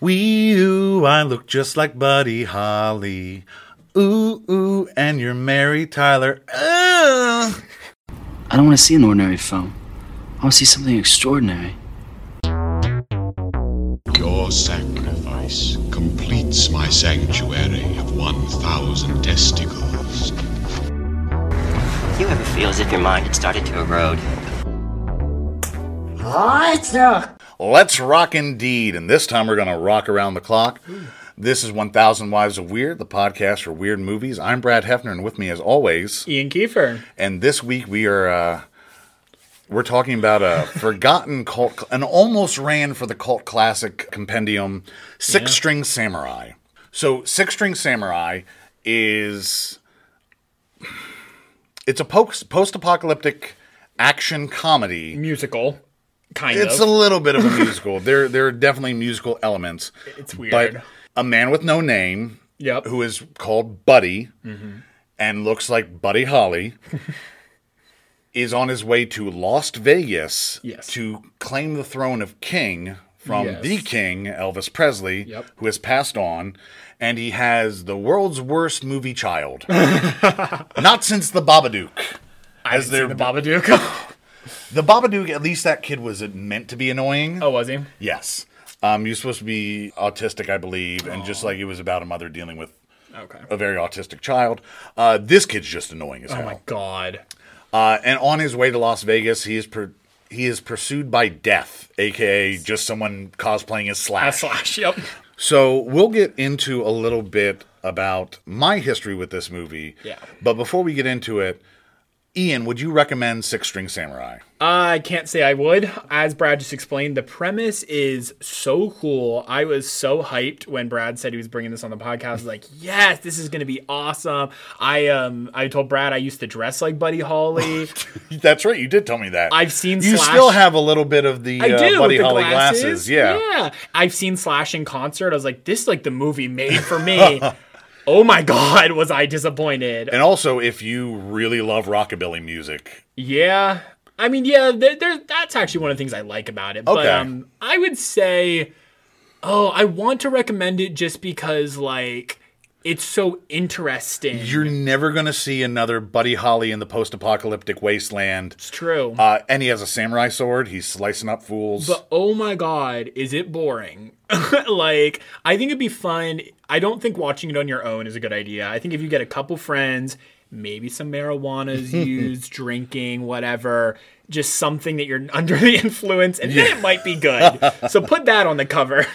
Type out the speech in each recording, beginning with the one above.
Wee ooh, I look just like Buddy Holly. Ooh ooh, and you're Mary Tyler. Ugh. I don't want to see an ordinary film. I want to see something extraordinary. Your sacrifice completes my sanctuary of 1,000 testicles. You ever feel as if your mind had started to erode? Let's rock indeed, and this time we're gonna rock around the clock. This is 1000 Wives of Weird, the podcast for weird movies. I'm Brad Hefner, and with me, as always, Ian Kiefer. and this week we are uh, we're talking about a forgotten cult, an almost ran for the cult classic compendium, Six String Samurai. So, Six String Samurai is it's a post post apocalyptic action comedy. Musical, kind It's of. a little bit of a musical. there there are definitely musical elements. It's weird. But a man with no name Yep. who is called Buddy Mm-hmm. and looks like Buddy Holly is on his way to Las Vegas Yes. to claim the throne of king from Yes. the king, Elvis Presley, Yep. who has passed on. And he has the world's worst movie child. Not since the Babadook. I as their- the Babadook. The Babadook, at least that kid was meant to be annoying. oh, was he? Yes. Um, he was supposed to be autistic, I believe, and just like it was about a mother dealing with Okay. a very autistic child. Uh, this kid's just annoying as hell. Oh hell. my god. Uh, and on his way to Las Vegas, he is per- he is pursued by death, aka just someone cosplaying as Slash. slash. Yep. So we'll get into a little bit about my history with this movie. Yeah. But before we get into it, Ian, would you recommend Six String Samurai? I can't say I would. As Brad just explained, the premise is so cool. I was so hyped when Brad said he was bringing this on the podcast. I was like, "Yes, this is going to be awesome." I um I told Brad I used to dress like Buddy Holly. That's right. You did tell me that. I've seen You Slash- still have a little bit of the uh, do. Buddy the Holly glasses. glasses. Yeah. Yeah. I've seen Slash in concert. I was like, this is like the movie made for me. oh my god, was I disappointed. And also, if you really love rockabilly music, Yeah. I mean, yeah, there, there, that's actually one of the things I like about it. But Okay. um, I would say, oh, I want to recommend it just because, like, it's so interesting. you're never going to see another Buddy Holly in the post apocalyptic wasteland. it's true. Uh, and he has a samurai sword. He's slicing up fools. But oh my god, is it boring? like, I think it'd be fun. I don't think watching it on your own is a good idea. I think if you get a couple friends, maybe some marijuana is used, drinking, whatever, just something that you're under the influence, and then it might be good. so put that on the cover.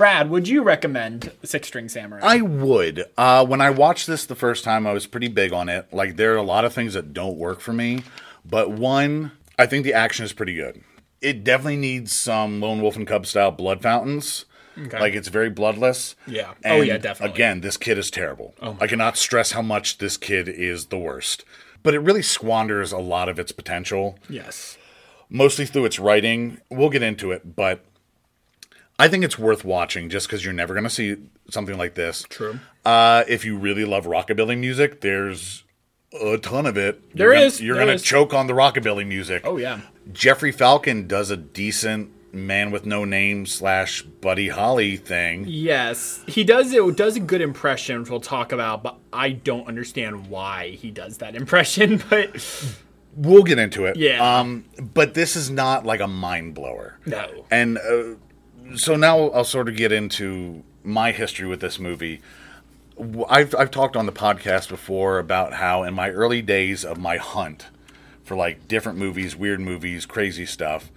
Brad, would you recommend Six String Samurai? I would. Uh, when I watched this the first time, I was pretty big on it. Like, there are a lot of things that don't work for me. But one, I think the action is pretty good. It definitely needs some Lone Wolf and Cub style blood fountains. Like, it's very bloodless. Yeah. Oh, yeah, definitely. Oh Again, this kid is terrible. Oh I cannot stress how much this kid is the worst. But it really squanders a lot of its potential yes. mostly through its writing. We'll get into it, but I think it's worth watching just because you're never going to see something like this. True. Uh, if you really love rockabilly music, there's a ton of it. There you're gonna, is, You're there going is. to choke on the rockabilly music. Oh, yeah. Jeffrey Falcon does a decent man with no name slash Buddy Holly thing. Yes, he does. It does a good impression, which we'll talk about. But I don't understand why he does that impression. But We'll get into it. Yeah. Um, but this is not like a mind blower. no, And uh, so now I'll sort of get into my history with this movie. I've, I've talked on the podcast before about how in my early days of my hunt for like different movies, weird movies, crazy stuff,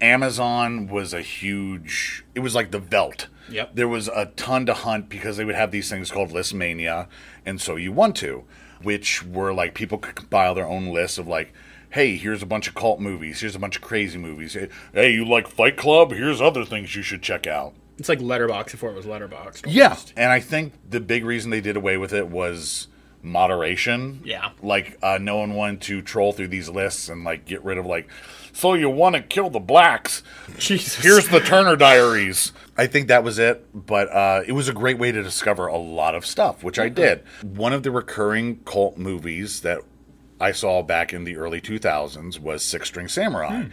Amazon was a huge, it was like the Velt. Yep. There was a ton to hunt because they would have these things called Listmania, and so you want to, which were like people could compile their own lists of like, hey, here's a bunch of cult movies, here's a bunch of crazy movies. Hey, you like Fight Club? Here's other things you should check out. it's like Letterboxd before it was Letterboxd. Yeah, and I think the big reason they did away with it was moderation. Yeah. like uh, no one wanted to troll through these lists and like get rid of like, so you want to kill the blacks? Jesus. Here's the Turner Diaries. I think that was it, but uh, it was a great way to discover a lot of stuff, which I did. One of the recurring cult movies that I saw back in the early 2000s was Six String Samurai.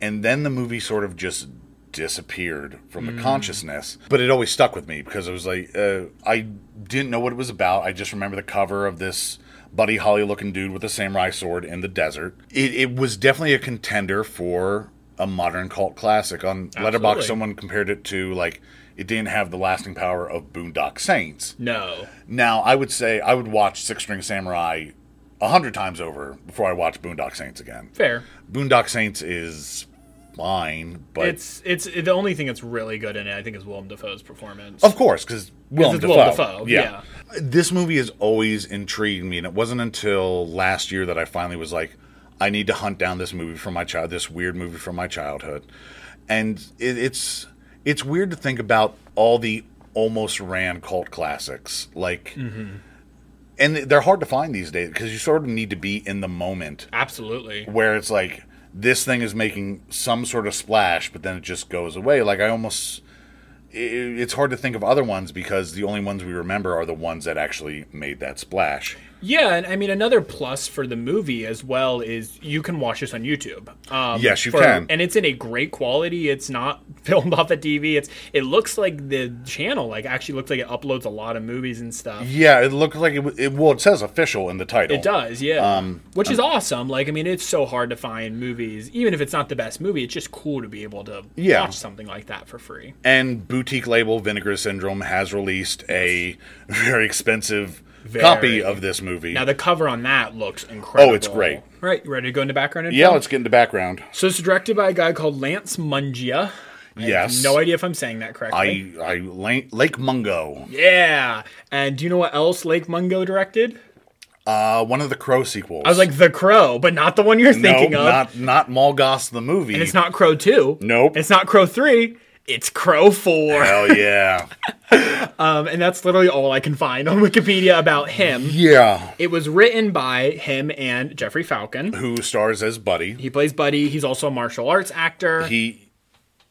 And then the movie sort of just disappeared from the consciousness. But it always stuck with me because it was like uh, I didn't know what it was about. I just remember the cover of this Buddy Holly looking dude with a samurai sword in the desert. It, it was definitely a contender for a modern cult classic. On Letterboxd, Absolutely. someone compared it to like it didn't have the lasting power of Boondock Saints. No. Now, I would say I would watch Six String Samurai a hundred times over before I watch Boondock Saints again. Fair. Boondock Saints is fine, but It's it's the only thing that's really good in it. I think is Willem Dafoe's performance. of course, because Willem it's Dafoe. Willem Dafoe, yeah. This movie has always intrigued me, and it wasn't until last year that I finally was like, I need to hunt down this movie from my child, this weird movie from my childhood, and it, it's it's weird to think about all the almost ran cult classics like. Mm-hmm. And they're hard to find these days because you sort of need to be in the moment Absolutely. where it's like this thing is making some sort of splash, but then it just goes away. Like I almost, i it's hard to think of other ones because the only ones we remember are the ones that actually made that splash. Yeah, and I mean another plus for the movie as well is you can watch this on YouTube. Um, Yes, you for- can. and it's in a great quality. It's not filmed off a TV. It's it looks like the channel like actually looks like it uploads a lot of movies and stuff. Yeah, it looks like it. it well, it says official in the title. It does, yeah. Um, Which is awesome. Like, I mean, it's so hard to find movies, even if it's not the best movie. It's just cool to be able to Yeah. watch something like that for free. And boutique label Vinegar Syndrome has released a very expensive Very. copy of this movie. Now, the cover on that looks incredible. Oh, it's great. Right, you ready to go into background info? yeah, let's get into background. So it's directed by a guy called Lance Mungia. I Yes. have no idea if I'm saying that correctly. I I Lake, Lake Mungo, Yeah. And do you know what else Lake Mungo directed? uh, one of the Crow sequels. I was like The Crow, but not the one you're thinking no, of. not not Malgoss the movie. and it's not Crow 2. Nope. It's not Crow 3. It's Crow 4. Hell yeah. Um, and that's literally all I can find on Wikipedia about him. yeah. It was written by him and Jeffrey Falcon. Who stars as Buddy? He plays Buddy. He's also a martial arts actor. He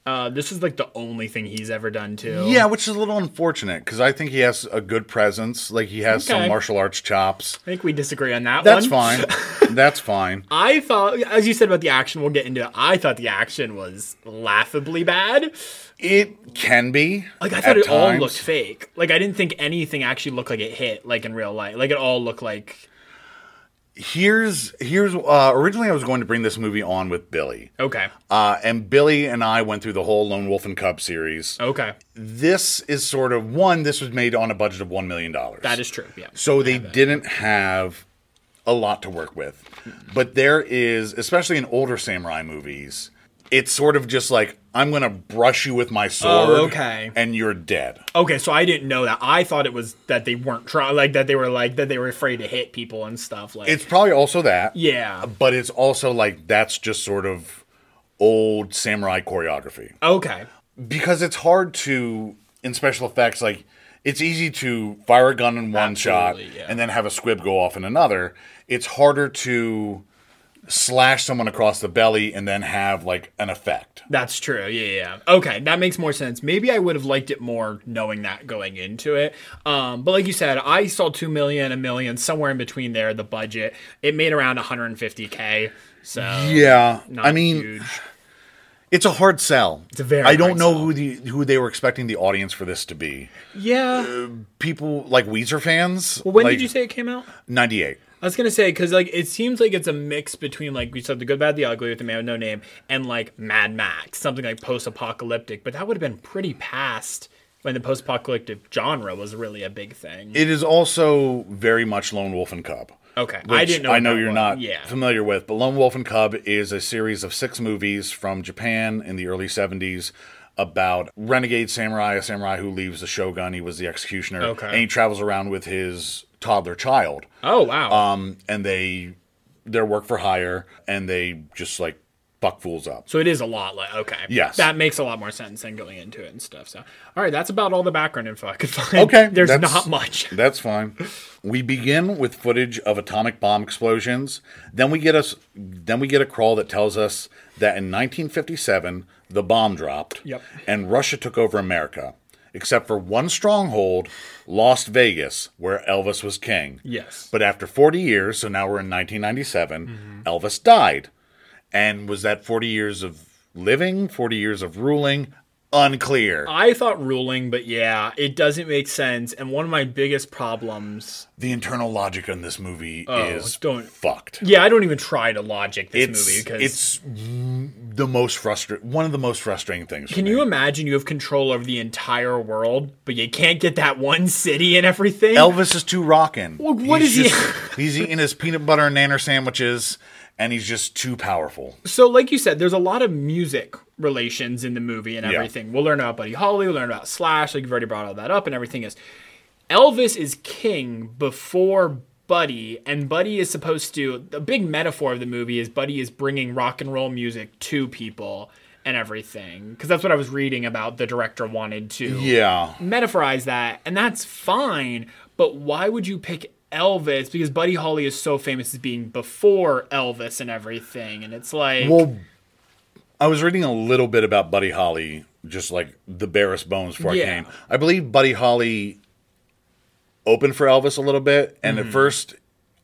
uh, this is like the only thing he's ever done too. Yeah, which is a little unfortunate because I think he has a good presence. Like he has Okay. some martial arts chops. I think we disagree on that That's one. fine. That's fine. I thought, as you said about the action, we'll get into it. I thought the action was laughably bad. It can be. Like I thought it all times. looked fake. Like I didn't think anything actually looked like it hit, like in real life. Like it all looked like Here's here's uh, originally I was going to bring this movie on with Billy, okay, uh, and Billy and I went through the whole Lone Wolf and Cub series. okay, This is sort of one. This was made on a budget of one million dollars. that is true. Yeah. So they didn't have a lot to work with. But there is, especially in older samurai movies, it's sort of just like, I'm going to brush you with my oh, sword. Oh, okay. And you're dead. Okay, so I didn't know that. I thought it was that they weren't trying, like that they were like that they were afraid to hit people and stuff. Like It's probably also that. yeah. But it's also like, that's just sort of old samurai choreography. Okay. Because it's hard to, in special effects, like, it's easy to fire a gun in one shot yeah. and then have a squib go off in another. It's harder to slash someone across the belly and then have like an effect. That's true. Yeah, yeah. Okay, that makes more sense. Maybe I would have liked it more knowing that going into it. Um, but like you said, I saw two million, a million, somewhere in between there. The budget it made around 150k. So Yeah, not I mean, huge. it's a hard sell. It's a very I don't know sell. who the who they were expecting the audience for this to be. Yeah. People like Weezer fans. Well, when like, did you say it came out? Ninety eight. I was gonna say because like it seems like it's a mix between like we said the good, bad, the ugly with the man with no name and like Mad Max, something like post-apocalyptic. But that would have been pretty past when the post-apocalyptic genre was really a big thing. It is also very much Lone Wolf and Cub. okay, I didn't know. I know you're one. not Yeah. familiar with, but Lone Wolf and Cub is a series of six movies from Japan in the early 70s about renegade samurai, a samurai who leaves the shogun. He was the executioner, Okay. and he travels around with his toddler child. Oh wow. Um, and they their work for hire, and they just like buck fools up. So it is a lot like okay. Yes. That makes a lot more sense than going into it and stuff. So all right, that's about all the background info I could find. Okay, There's not much. That's fine. We begin with footage of atomic bomb explosions. Then we get us. Then we get a crawl that tells us that in 1957 the bomb dropped. Yep. And Russia took over America, except for one stronghold, Las Vegas, where Elvis was king. Yes. But after 40 years, so now we're in 1997, mm-hmm. Elvis died. And was that 40 years of living, 40 years of ruling? Unclear. I thought ruling, but yeah, it doesn't make sense. And one of my biggest problems, the internal logic in this movie Oh, is don't- fucked. yeah, I don't even try to logic this It's movie because it's the most frustrating one of the most frustrating things. for Can me. you imagine you have control over the entire world, but you can't get that one city and everything? Elvis is too rockin'. Well, what he's is he- he's eating his peanut butter and nanner sandwiches, and he's just too powerful. so, like you said, there's a lot of music relations in the movie and Yeah. everything. We'll learn about Buddy Holly, we'll learn about Slash, like you've already brought all that up, and everything is. Elvis is king before Buddy, and Buddy is supposed to. The big metaphor of the movie is Buddy is bringing rock and roll music to people and everything. Because that's what I was reading about the director wanted to. Yeah, metaphorize that, and that's fine. But why would you pick Elvis? Because Buddy Holly is so famous as being before Elvis and everything, and it's like, Well, I was reading a little bit about Buddy Holly, just like the barest bones before Yeah. I came. I believe Buddy Holly opened for Elvis a little bit, and Mm-hmm. at first,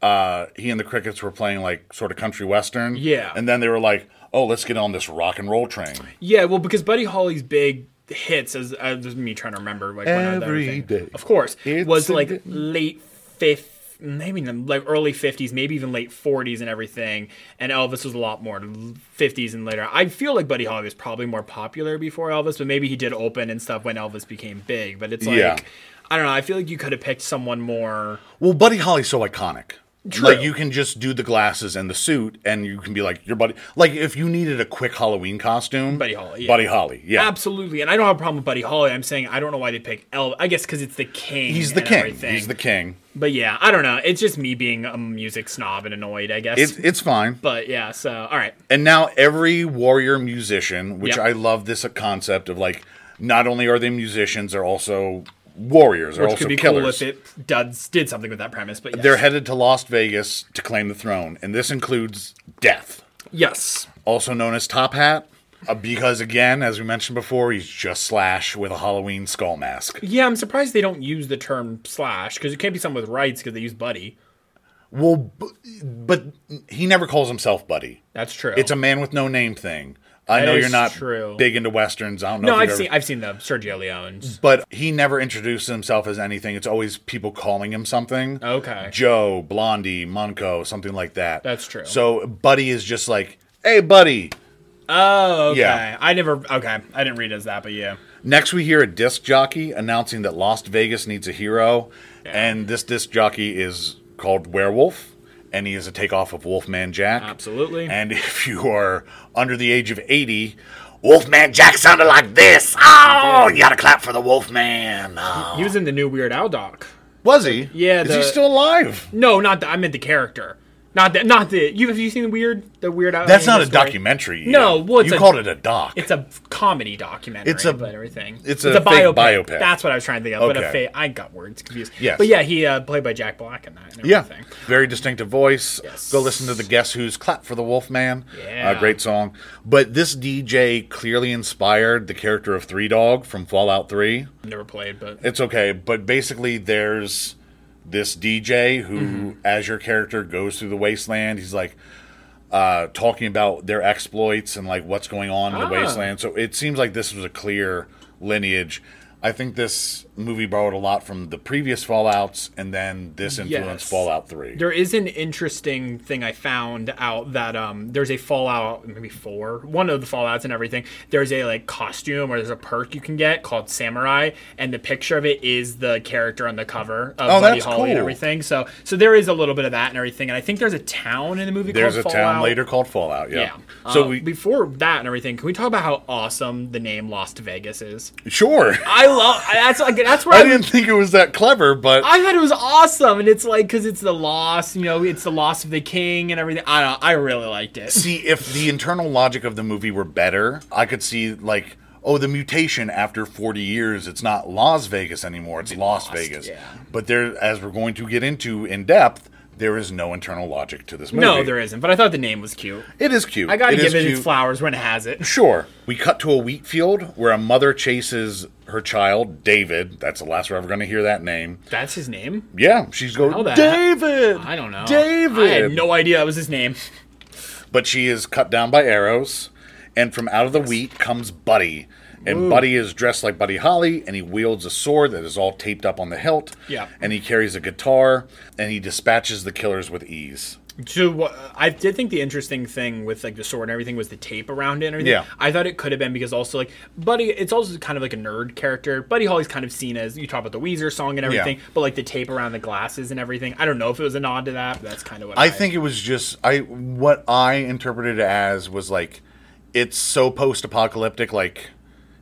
uh, he and the Crickets were playing like sort of country western. Yeah. and then they were like, "Oh, let's get on this rock and roll train." yeah, well, because Buddy Holly's big hits, as is me trying to remember, like when I- Every day. of course, It's was like late fifth. Maybe in the like early 50s, maybe even late 40s and everything. And Elvis was a lot more 50s and later. I feel like Buddy Holly was probably more popular before Elvis, but maybe he did open and stuff when Elvis became big. But it's like, Yeah. I don't know. I feel like you could have picked someone more. Well, Buddy Holly's so iconic. True. Like you can just do the glasses and the suit, and you can be like your buddy. Like if you needed a quick Halloween costume, Buddy Holly, yeah. Buddy Holly, yeah, Absolutely. And I don't have a problem with Buddy Holly. I'm saying I don't know why they pick Elvis. I guess because it's the king. he's the king. everything. He's the king. But yeah, I don't know. It's just me being a music snob and annoyed, I guess. It's it's fine. but yeah, so, all right. And now every warrior musician, which Yep. I love this concept of like, not only are they musicians, they're also warriors. They're Which also could be killers. cool if it does, did something with that premise. But yes. They're headed to Las Vegas to claim the throne, and this includes Death, Yes. also known as Top Hat, uh, because again, as we mentioned before, he's just Slash with a Halloween skull mask. Yeah, I'm surprised they don't use the term slash because it can't be someone with rights because they use Buddy. Well, but he never calls himself Buddy. That's true. It's a man with no name thing. I That know you're not true. big into westerns. I don't know. no, I've you've seen I've seen the Sergio Leone's. but he never introduced himself as anything. It's always people calling him something. Okay. Joe, Blondie, Manco, something like that. That's true. So Buddy is just like, hey, Buddy. Oh, okay. Yeah. I never. Okay, I didn't read as that, but yeah. Next, we hear a disc jockey announcing that Las Vegas needs a hero, and this disc jockey is called Werewolf, and he is a takeoff of Wolfman Jack. Absolutely. And if you are under the age of 80, Wolfman Jack sounded like this. Oh, you gotta clap for the Wolfman. Oh. He was in the new Weird Al doc. Was he? Yeah, Is the- he still alive? No, not the. I meant the character. Not that. Not the. You have you seen the weird the Weird Al? That's not a story? documentary. No, well, it's you a- called it a doc. It's a comedy documentary. It's a- but everything. it's a fake biopic. That's what I was trying to think of. But a Okay. I got words confused. Yes. But yeah, he uh, played by Jack Black in that. And yeah, everything. very distinctive voice. Yes. Go listen to the Guess Who's "Clap for the Wolfman." Yeah. uh, great song. But this DJ clearly inspired the character of Three Dog from Fallout Three. Never played, but It's okay, but basically, there's this DJ who, Mm-hmm. as your character goes through the wasteland, he's like uh, talking about their exploits and like what's going on in the Ah. wasteland. So it seems like this was a clear lineage. I think this movie borrowed a lot from the previous Fallout's, and then this influenced Yes. Fallout Three. There is an interesting thing I found out that um, there's a Fallout, maybe four, one of the Fallouts and everything. There's a like costume or there's a perk you can get called Samurai, and the picture of it is the character on the cover of Oh, Buddy that's Holly and cool. everything. So, so there is a little bit of that and everything. And I think there's a town in the movie There's a called town later called Fallout. Yeah. Yeah. So Uh, we before that and everything, can we talk about how awesome the name Lost Vegas is? sure. I love that's like that's where I I, didn't think it was that clever, but I thought it was awesome, and it's like because it's the loss, you know, it's the loss of the king and everything. I don't, I really liked it. see if the internal logic of the movie were better i could see like oh the mutation after 40 years it's not las vegas anymore it's lost vegas yeah. but there as we're going to get into in depth there is no internal logic to this movie No, there isn't. But I thought the name was cute. it is cute I gotta It give it cute. its flowers when it has it. sure we cut to a wheat field where a mother chases her child david that's the last we're ever going to hear that name That's his name. yeah she's going david I don't know. david I had no idea that was his name. but she is cut down by arrows, and from out of the wheat comes Buddy, And Buddy is dressed like Buddy Holly, and he wields a sword that is all taped up on the hilt. Yeah. And he carries a guitar, and he dispatches the killers with ease. So what I did think the interesting thing with like the sword and everything was the tape around it and everything. Yeah. I thought it could have been because also like Buddy, it's also kind of like a nerd character. Buddy Holly's kind of seen as you talk about the Weezer song and everything, Yeah. but like the tape around the glasses and everything. I don't know if it was a nod to that, but that's kind of what I, I think it was just I what I interpreted it as was like it's so post-apocalyptic like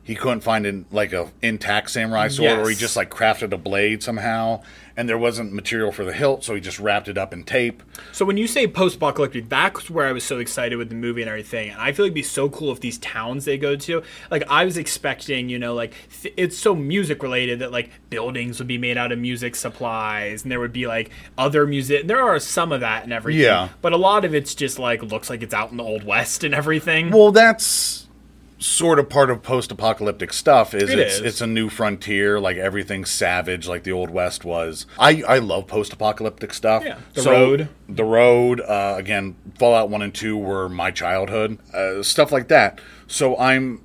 he couldn't find an, like a intact samurai sword or he just like crafted a blade somehow and there wasn't material for the hilt so he just wrapped it up in tape. So when you say post-apocalyptic, that's where I was so excited with the movie and everything. And I feel like it'd be so cool if these towns they go to, like I was expecting, you know, like th- it's so music related that like buildings would be made out of music supplies, and there would be like other music. There are some of that and everything, Yeah. But a lot of it's just like looks like it's out in the old west and everything. Well, that's sort of part of post-apocalyptic stuff is It it's is. it's a new frontier like everything's savage like the old west was i i love post-apocalyptic stuff Yeah. The Road. the road uh, again fallout 1 and 2 were my childhood uh, stuff like that so i'm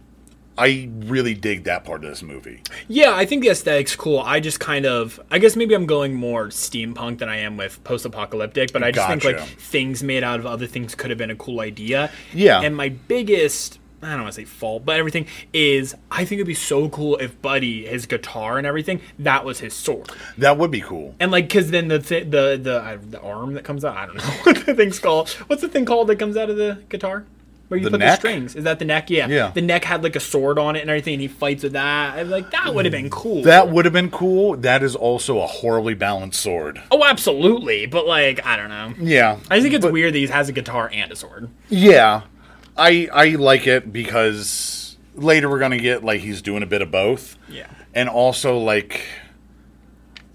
i really dig that part of this movie Yeah, I think the aesthetic's cool. I just kind of, I guess maybe I'm going more steampunk than I am with post-apocalyptic, but I just think like things made out of other things could have been a cool idea. Yeah. And my biggest, I don't want to say fault, but everything is, I think it'd be so cool if Buddy, his guitar and everything, that was his sword. that would be cool And like, cause then the th- the the uh, the arm that comes out, I don't know what the thing's called. What's the thing called that comes out of the guitar? Where you The put neck? the strings? Is that the neck? Yeah. Yeah. The neck had like a sword on it and everything, and he fights with that. I'm like, that would have been cool. that would have been cool that is also a horribly balanced sword Oh, absolutely. But like, I don't know. yeah I think it's but- weird that he has a guitar and a sword. Yeah, I I like it because later we're gonna get like he's doing a bit of both. Yeah. and also like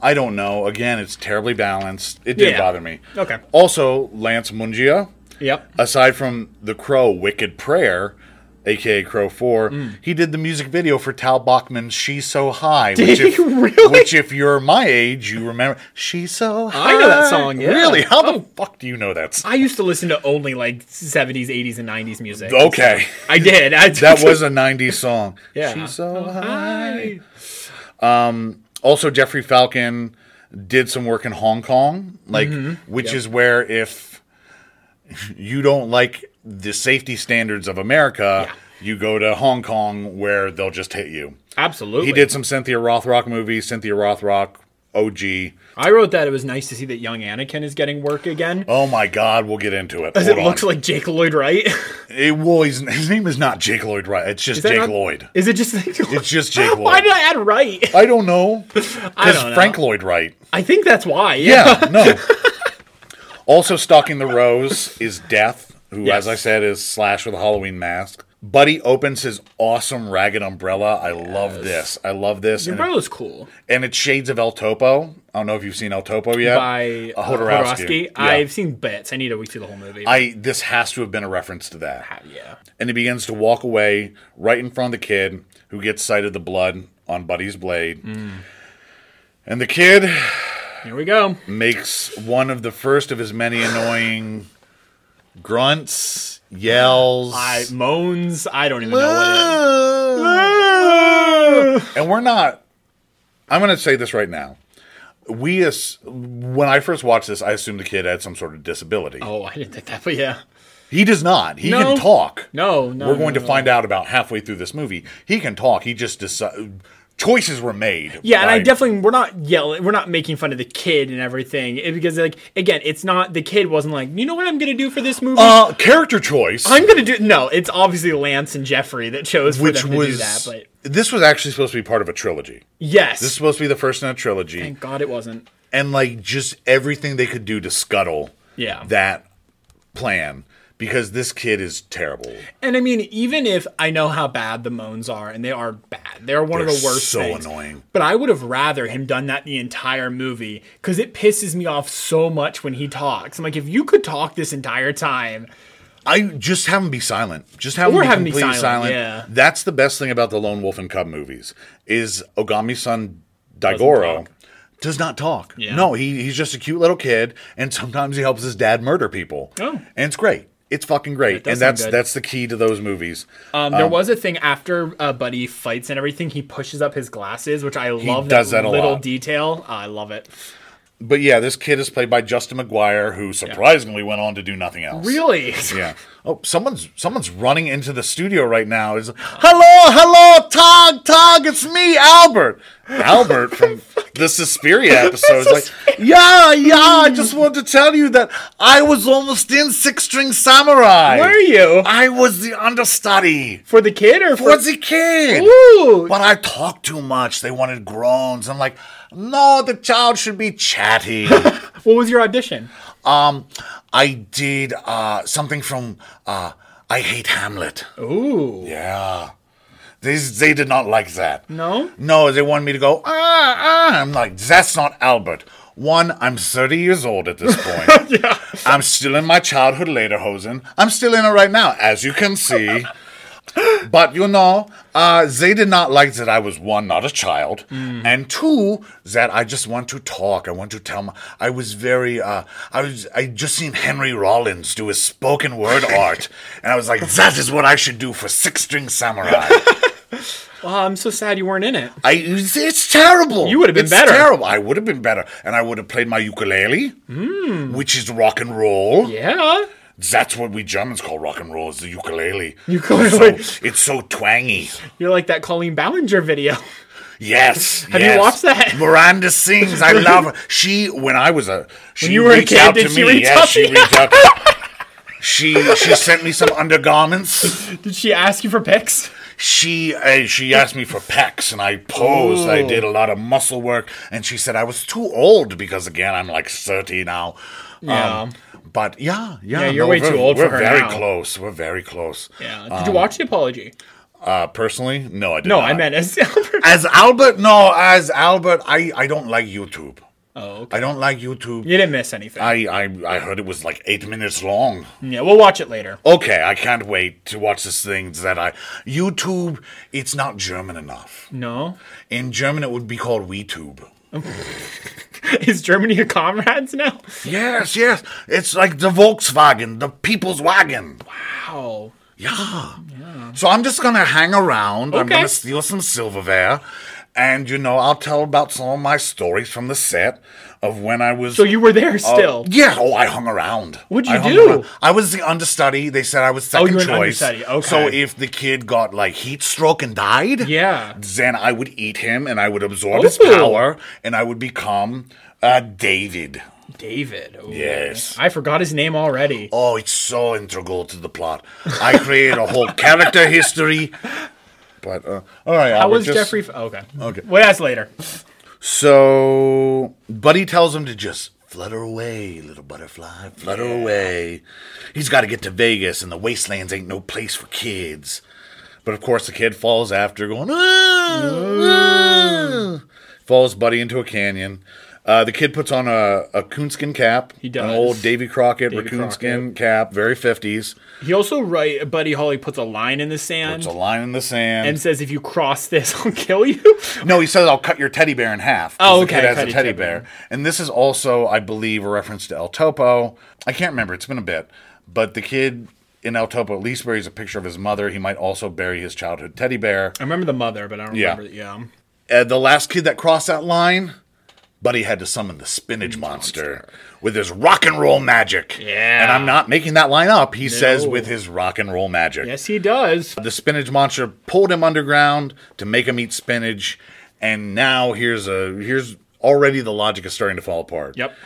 I don't know. Again, it's terribly balanced. It didn't Yeah. bother me. Okay. Also, Lance Mungia, Yep. aside from the Crow Wicked Prayer, aka Crow Four, Mm. he did the music video for Tal Bachman's "She's So High," which, he if, really? which if you're my age, you remember. She's so high. I know that song, yeah. Really? How Oh. the fuck do you know that? Song? I used to listen to only like 70s, 80s, and 90s music. Okay. I did. I That was a 90s song. Yeah. She's so Hi. high. Also, Jeffrey Falcon did some work in Hong Kong, like, Mm-hmm. which is where if you don't like the safety standards of America, Yeah. you go to Hong Kong where they'll just hit you. Absolutely. He did some Cynthia Rothrock movies, Cynthia Rothrock, OG. I wrote that it was nice to see that young Anakin is getting work again. Oh my God, we'll get into it. Because Hold it on. looks like Jake Lloyd Wright. it, well, his, his name is not Jake Lloyd Wright. It's just Jake not- Lloyd. Is it just? It's just Jake Lloyd. Why did I add Wright? I don't know. I don't know. Frank Lloyd Wright. I think that's why. Yeah. Yeah, no. also stalking the rose is Death, who, Yes. as I said, is Slash with a Halloween mask. Buddy opens his awesome ragged umbrella. I love this. I love this. The And, umbrella's cool. and it's shades of El Topo. I don't know if you've seen El Topo yet. By Uh, uh, Jodorowsky. Jodorowsky. Yeah. I've seen bits. I need to see the whole movie. I this has to have been a reference to that. yeah. And he begins to walk away right in front of the kid who gets sight of the blood on Buddy's blade. Mm. And the kid Here we go. makes one of the first of his many annoying grunts, yells. I moans. I don't even know what it is. Ah. and we're not. I'm going to say this right now. We as when I first watched this, I assumed the kid had some sort of disability. Oh, I didn't think that, but yeah. He does not. He No. can talk. No, no. We're no, going to no. find out about halfway through this movie. He can talk. He just decide choices were made. Yeah, and I definitely we're not yelling, we're not making fun of the kid and everything it- because like again, it's not the kid wasn't like, you know what I'm gonna do for this movie. uh character choice. I'm gonna do no. It's obviously Lance and Jeffrey that chose for which was do that. But this was actually supposed to be part of a trilogy. yes, This is supposed to be the first in a trilogy. thank God it wasn't. and like just everything they could do to scuttle Yeah. that plan because this kid is terrible. And I mean, even if I know how bad the moans are, and they are bad, they're one of They're the worst. so things. annoying. But I would have rather him done that the entire movie because it pisses me off so much when he talks. I'm like, if you could talk this entire time, I just have him be silent. Just have him Or be have him be completely silent, silent. yeah. That's the best thing about the Lone Wolf and Cub movies is Ogami's son Daigoro does not talk. Yeah. No, he, he's just a cute little kid, and sometimes he helps his dad murder people. Oh. and it's great. It's fucking great, and that's good. that's the key to those movies. Um, there was a thing after uh, Buddy fights and everything. He pushes up his glasses, which I love. does that a little lot. detail. Uh, I love it. But yeah, this kid is played by Justin McGuire, who surprisingly went on to do nothing else. Really? Yeah. Oh, someone's someone's running into the studio right now. Is hello, hello, Tog, Tog, it's me, Albert. Albert from the Suspiria episode is like, yeah, yeah. I just wanted to tell you that I was almost in Six String Samurai. Were you I was the understudy for the kid or for? for the kid. Ooh. But I talked too much. They wanted groans. I'm like, no, the child should be chatty. What was your audition? Um, I did uh, something from uh, I Hate Hamlet. Ooh. Yeah. They, they did not like that. No? No, they wanted me to go, ah, ah. I'm like, that's not Albert. One, I'm 30 years old at this point. Yeah. I'm still in my childhood lederhosen. I'm still in it right now, as you can see. But you know, uh, they did not like that I was one, not a child, and two, that I just want to talk. I want to tell. My, I was very. Uh, I was. I just seen Henry Rollins do his spoken word art, and I was like, that is what I should do for Six String Samurai. Oh, I'm so sad you weren't in it. I. It's, terrible. You would have been better. It's better. Terrible. I would have been better, and I would have played my ukulele, which is rock and roll. Yeah. That's what we Germans call rock and roll is the ukulele. Ukulele. So, it's so twangy. You're like that Colleen Ballinger video. Yes. Have you watched that? Miranda sings. I love her. She when I was a she you were a reached kid, out to she me. yes, she reached out. she she sent me some undergarments. Did she ask you for pics? She uh, she asked me for pecs and I posed. I did a lot of muscle work and she said I was too old because again I'm like 30 now. Yeah. Um, but yeah, yeah, Yeah, you're way too old for her. We're very now. close. We're very close. Yeah. Did you watch the apology? Uh, personally, no, I did No, not. I meant as Albert. as Albert. No, as Albert, I I don't like YouTube. Oh, okay. I don't like YouTube. You didn't miss anything. I, I I heard it was like eight minutes long. yeah, we'll watch it later. Okay, I can't wait to watch this thing that I YouTube. It's not German enough. No. In German, it would be called WeTube. Is Germany a comrades now? Yes, yes. It's like the Volkswagen, the people's wagon. Wow. Yeah. So I'm just gonna hang around. I'm Okay. gonna steal some silverware, and you know I'll tell about some of my stories from the set of when I was. So you were there still? Yeah. Oh, I hung around. What'd you I do? around. I was the understudy. They said I was second you were an choice. understudy, okay. So if the kid got like heat stroke and died, Yeah. then I would eat him and I would absorb his power and I would become uh, David. David. Ooh. Yes. I forgot his name already. Oh, it's so integral to the plot. I create a whole character history. But uh, all right, How Albert, was just- Jeffrey? F- okay. Okay. We'll ask later. So, Buddy tells him to just flutter away, little butterfly, flutter away. He's got to get to Vegas, and the wastelands ain't no place for kids. But of course, the kid falls after, going, "Ah, ah," falls Buddy into a canyon. Uh, the kid puts on a, a coonskin cap. He does. An old Davy Crockett Davy raccoon Crockett. skin cap, very 50s. He also write Buddy Holly puts a line in the sand Puts a line in the sand. and says, "If you cross this, I'll kill you." No, he says I'll cut your teddy bear in half." Oh, the okay, has cut a teddy teddy bear. bear. And this is also, I believe, a reference to El Topo. I can't remember. It's been a bit. But the kid in El Topo at least buries a picture of his mother. He might also bury his childhood teddy bear. I remember the mother, but I don't Yeah. remember. Yeah. Uh, the last kid that crossed that line, Buddy had to summon the spinach monster, with his rock and roll magic. Yeah. And I'm not making that line up. He says with his rock and roll magic. Yes, he does. The spinach monster pulled him underground to make him eat spinach, and now here's a here's already the logic is starting to fall apart. Yep.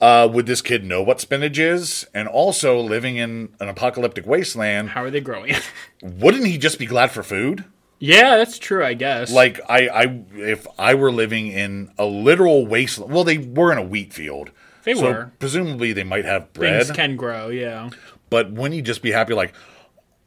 Uh, would this kid know what spinach is? And also living in an apocalyptic wasteland, How are they growing? wouldn't he just be glad for food? yeah, that's true. I guess. Like I, I if I were living in a literal wasteland, well, they were in a wheat field. They so were. Presumably, they might have bread. things can grow. Yeah. but wouldn't he just be happy? Like,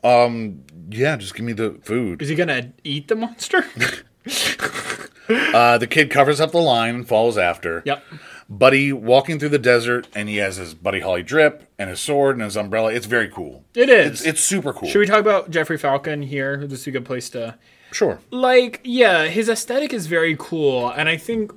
um, yeah, just give me the food. Is he gonna eat the monster? Uh, the kid covers up the line and follows after. yep. Buddy walking through the desert, and he has his Buddy Holly drip and his sword and his umbrella. It's very cool. It is. It's, it's super cool. Should we talk about Jeffrey Falcon here? This is a good place to. Sure. Like, yeah, his aesthetic is very cool, and I think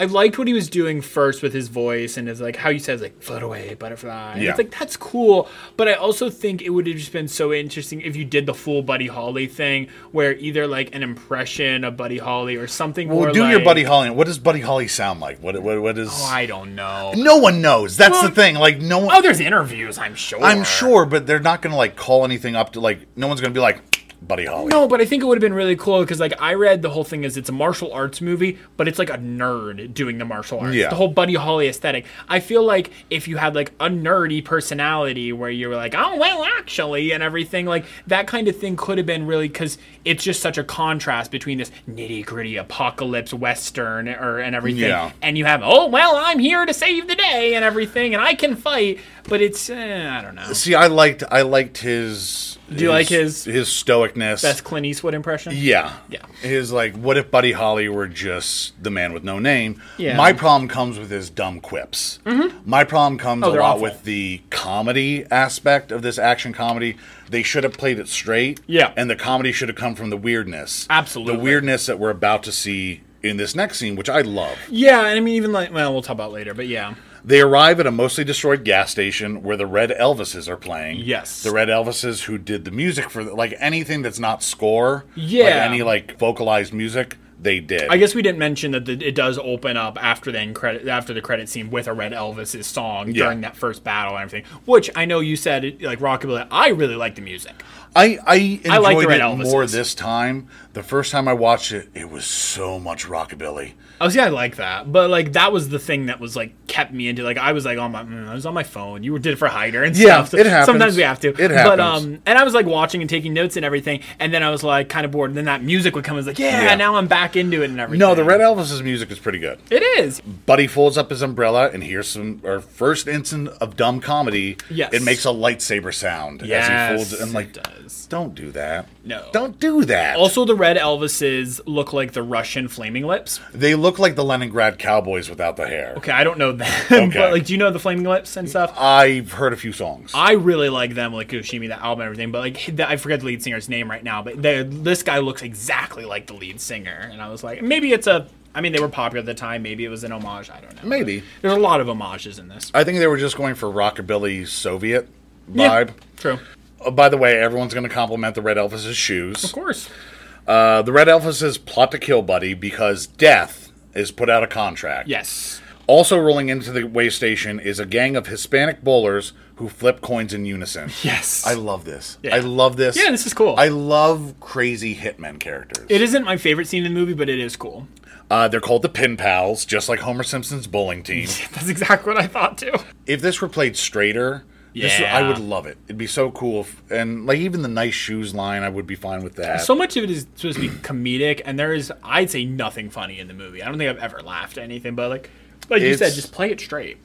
I liked what he was doing first with his voice and his like how you said like float away butterfly. Yeah. It's like that's cool, but I also think it would have just been so interesting if you did the full Buddy Holly thing, where either like an impression of Buddy Holly or something Well, do like, your Buddy Holly. What does Buddy Holly sound like? What what what is? Oh, I don't know. no one knows. That's Well- the thing. Like no one. Oh, there's interviews, I'm sure. I'm sure, but they're not gonna like call anything up to like. No one's gonna be like Buddy Holly. No, but I think it would have been really cool because, like, I read the whole thing is it's a martial arts movie, but it's like a nerd doing the martial arts. Yeah. The whole Buddy Holly aesthetic. I feel like if you had like a nerdy personality where you were like, oh well, actually, and everything, like that kind of thing could have been really because it's just such a contrast between this nitty gritty apocalypse western or and everything, Yeah. and you have oh well, I'm here to save the day and everything, and I can fight, but it's eh, I don't know. See, I liked I liked his. Do you like his- his stoicness? Best Clint Eastwood impression. Yeah. Yeah. His like, what if Buddy Holly were just the man with no name? Yeah. My problem comes with his dumb quips. Mm-hmm. My problem comes Oh, a lot awful. with the comedy aspect of this action comedy. They should have played it straight. Yeah. And the comedy should have come from the weirdness. Absolutely. The weirdness that we're about to see in this next scene, which I love. Yeah, and I mean even like well, we'll talk about it later, but yeah. They arrive at a mostly destroyed gas station where the Red Elvises are playing. Yes. The Red Elvises who did the music for like anything that's not score. Like Yeah. any like vocalized music, they did. I guess we didn't mention that the, it does open up after the credit after the credit scene with a Red Elvis' song Yeah. during that first battle and everything. Which I know you said like rockabilly. I really like the music. I I enjoyed I like the Red it more this time. The first time I watched it, it was so much rockabilly. I was yeah, I like that, but like that was the thing that was like kept me into like I was like on my mm, I was on my phone. You did it for Hyder and Yeah, stuff. it happens. Sometimes we have to. It happens. But um, and I was like watching and taking notes and everything, and then I was like kind of bored. And then that music would come. I was like, yeah, Yeah. now I'm back into it and everything. No, the Red Elvises music is pretty good. It is. Buddy folds up his umbrella, and here's some our first instant of dumb comedy. Yes. it makes a lightsaber sound as Yes, he folds it. And like, it does. don't do that. No. don't do that. Also, the Red Elvises look like the Russian Flaming Lips. they look like the Leningrad Cowboys without the hair. Okay, I don't know them, Okay. but like, do you know the Flaming Lips and stuff? I've heard a few songs. I really like them, like Yoshimi, that album and everything. But like, I forget the lead singer's name right now. But this guy looks exactly like the lead singer, and I was like, maybe it's a. I mean, they were popular at the time. Maybe it was an homage. I don't know. Maybe. There's a lot of homages in this. I think they were just going for rockabilly Soviet Yeah, vibe. true. Oh, by the way, everyone's going to compliment the Red Elvis' shoes. Of course. Uh, the Red Elvises plot to kill Buddy because Death is put out of contract. Yes. Also rolling into the way station is a gang of Hispanic bowlers who flip coins in unison. Yes. I love this. Yeah. I love this. Yeah, this is cool. I love crazy hitmen characters. It isn't my favorite scene in the movie, but it is cool. Uh, they're called the Pin Pals, just like Homer Simpson's bowling team. That's exactly what I thought too. if this were played straighter, this, Yeah. I would love it. It'd be so cool. If, and like even the nice shoes line, I would be fine with that. So much of it is supposed to be comedic, and there is, I'd say, nothing funny in the movie. I don't think I've ever laughed at anything, but like, like you said, just play it straight.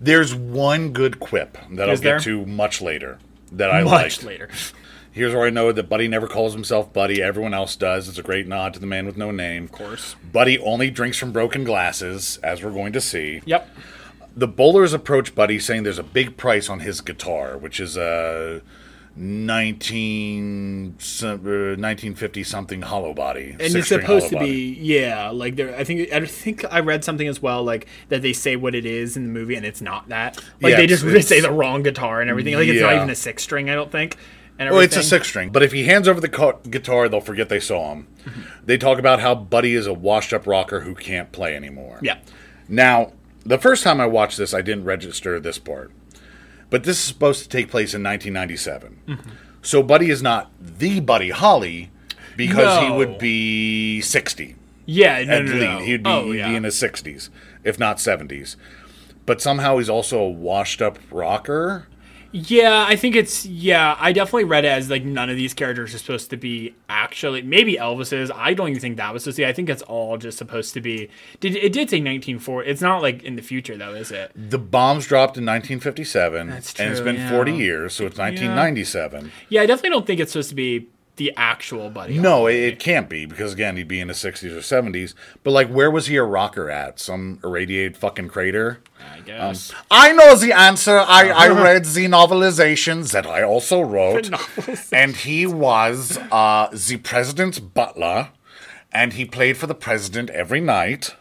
There's one good quip that I'll Is get there? to much later that I Much liked. later. Here's where I know that Buddy never calls himself Buddy. Everyone else does. It's a great nod to the man with no name. Of course. Buddy only drinks from broken glasses, as we're going to see. Yep. The bowlers approach Buddy saying there's a big price on his guitar, which is a 19, uh, 1950 something hollow body. And it's supposed to be, yeah, like there. I think I think I read something as well, like that they say what it is in the movie, and it's not that. Like Yeah, they just they say the wrong guitar and everything. Like it's not even a six string, I don't think. Well, it's a six string, but if he hands over the guitar, they'll forget they saw him. Mm-hmm. They talk about how Buddy is a washed up rocker who can't play anymore. Yeah. Now, the first time I watched this, I didn't register this part. But this is supposed to take place in 1997. Mm-hmm. So Buddy is not the Buddy Holly because he would be 60 Yeah, no, at no, least. no. He'd, be, oh, he'd yeah. be in his 60s, if not 70s. But somehow he's also a washed up rocker. Yeah, I think it's yeah. I definitely read it as like none of these characters are supposed to be actually. Maybe Elvis is. I don't even think that was supposed to. be. I think it's all just supposed to be. Did it did say 1940? It's not like in the future though, is it? The bombs dropped in 1957, That's and it's been yeah. 40 years, so it's 1997. Yeah, I definitely don't think it's supposed to be the actual Buddy. No, it, it can't be because again, he'd be in the 60s or 70s. But like, where was he a rocker at? Some irradiated fucking crater? I guess. I know the answer. I, I read the novelizations that I also wrote, and he was uh, the president's butler, and he played for the president every night.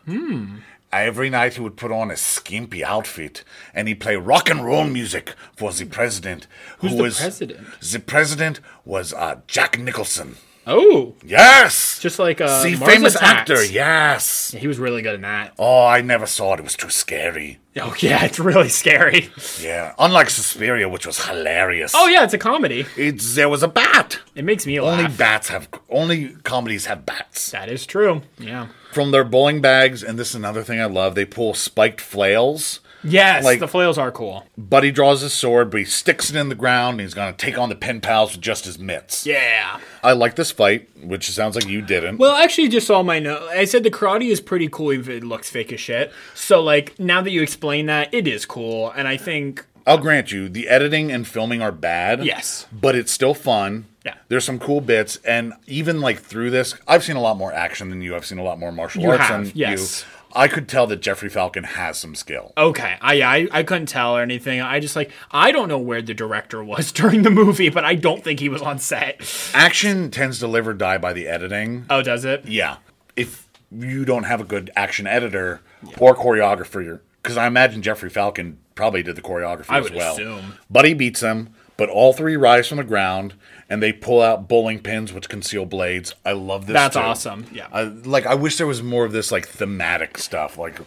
Every night he would put on a skimpy outfit and he'd play rock and roll music for the president. Who's who the was, president? The president was uh, Jack Nicholson. Oh, Yes! just like uh, the Mars famous Attacks. actor, yes. He was really good in that. Oh, I never saw it. It was too scary. Oh yeah, it's really scary. Yeah. Unlike Suspiria, which was hilarious. Oh yeah, it's a comedy. It's there was a bat. It makes me Only laugh. bats have only comedies have bats. that is true. Yeah. From their bowling bags, and this is another thing I love, they pull spiked flails. Yes, Like- the flails are cool. Buddy draws his sword, but he sticks it in the ground and he's gonna take on the pen pals with just his mitts. Yeah. I like this fight, which sounds like you didn't. Well, actually just saw my note. I said the karate is pretty cool if it looks fake as shit. So like now that you explain that, it is cool, and I think I'll grant you, the editing and filming are bad. Yes. But it's still fun. Yeah. There's some cool bits. And even like through this, I've seen a lot more action than you. I've seen a lot more martial You arts have, than yes. you. I could tell that Jeffrey Falcon has some skill. okay, I I, I couldn't tell or anything. I just like I don't know where the director was during the movie, but I don't think he was on set. Action tends to live or die by the editing. Oh, does it? Yeah. If you don't have a good action editor or choreographer, because I imagine Jeffrey Falcon probably did the choreography I as would well. assume. Buddy beats him, but all three rise from the ground and they pull out bowling pins which conceal blades. I love this. That's too. awesome. Yeah. I, like I wish there was more of this like thematic stuff. Like,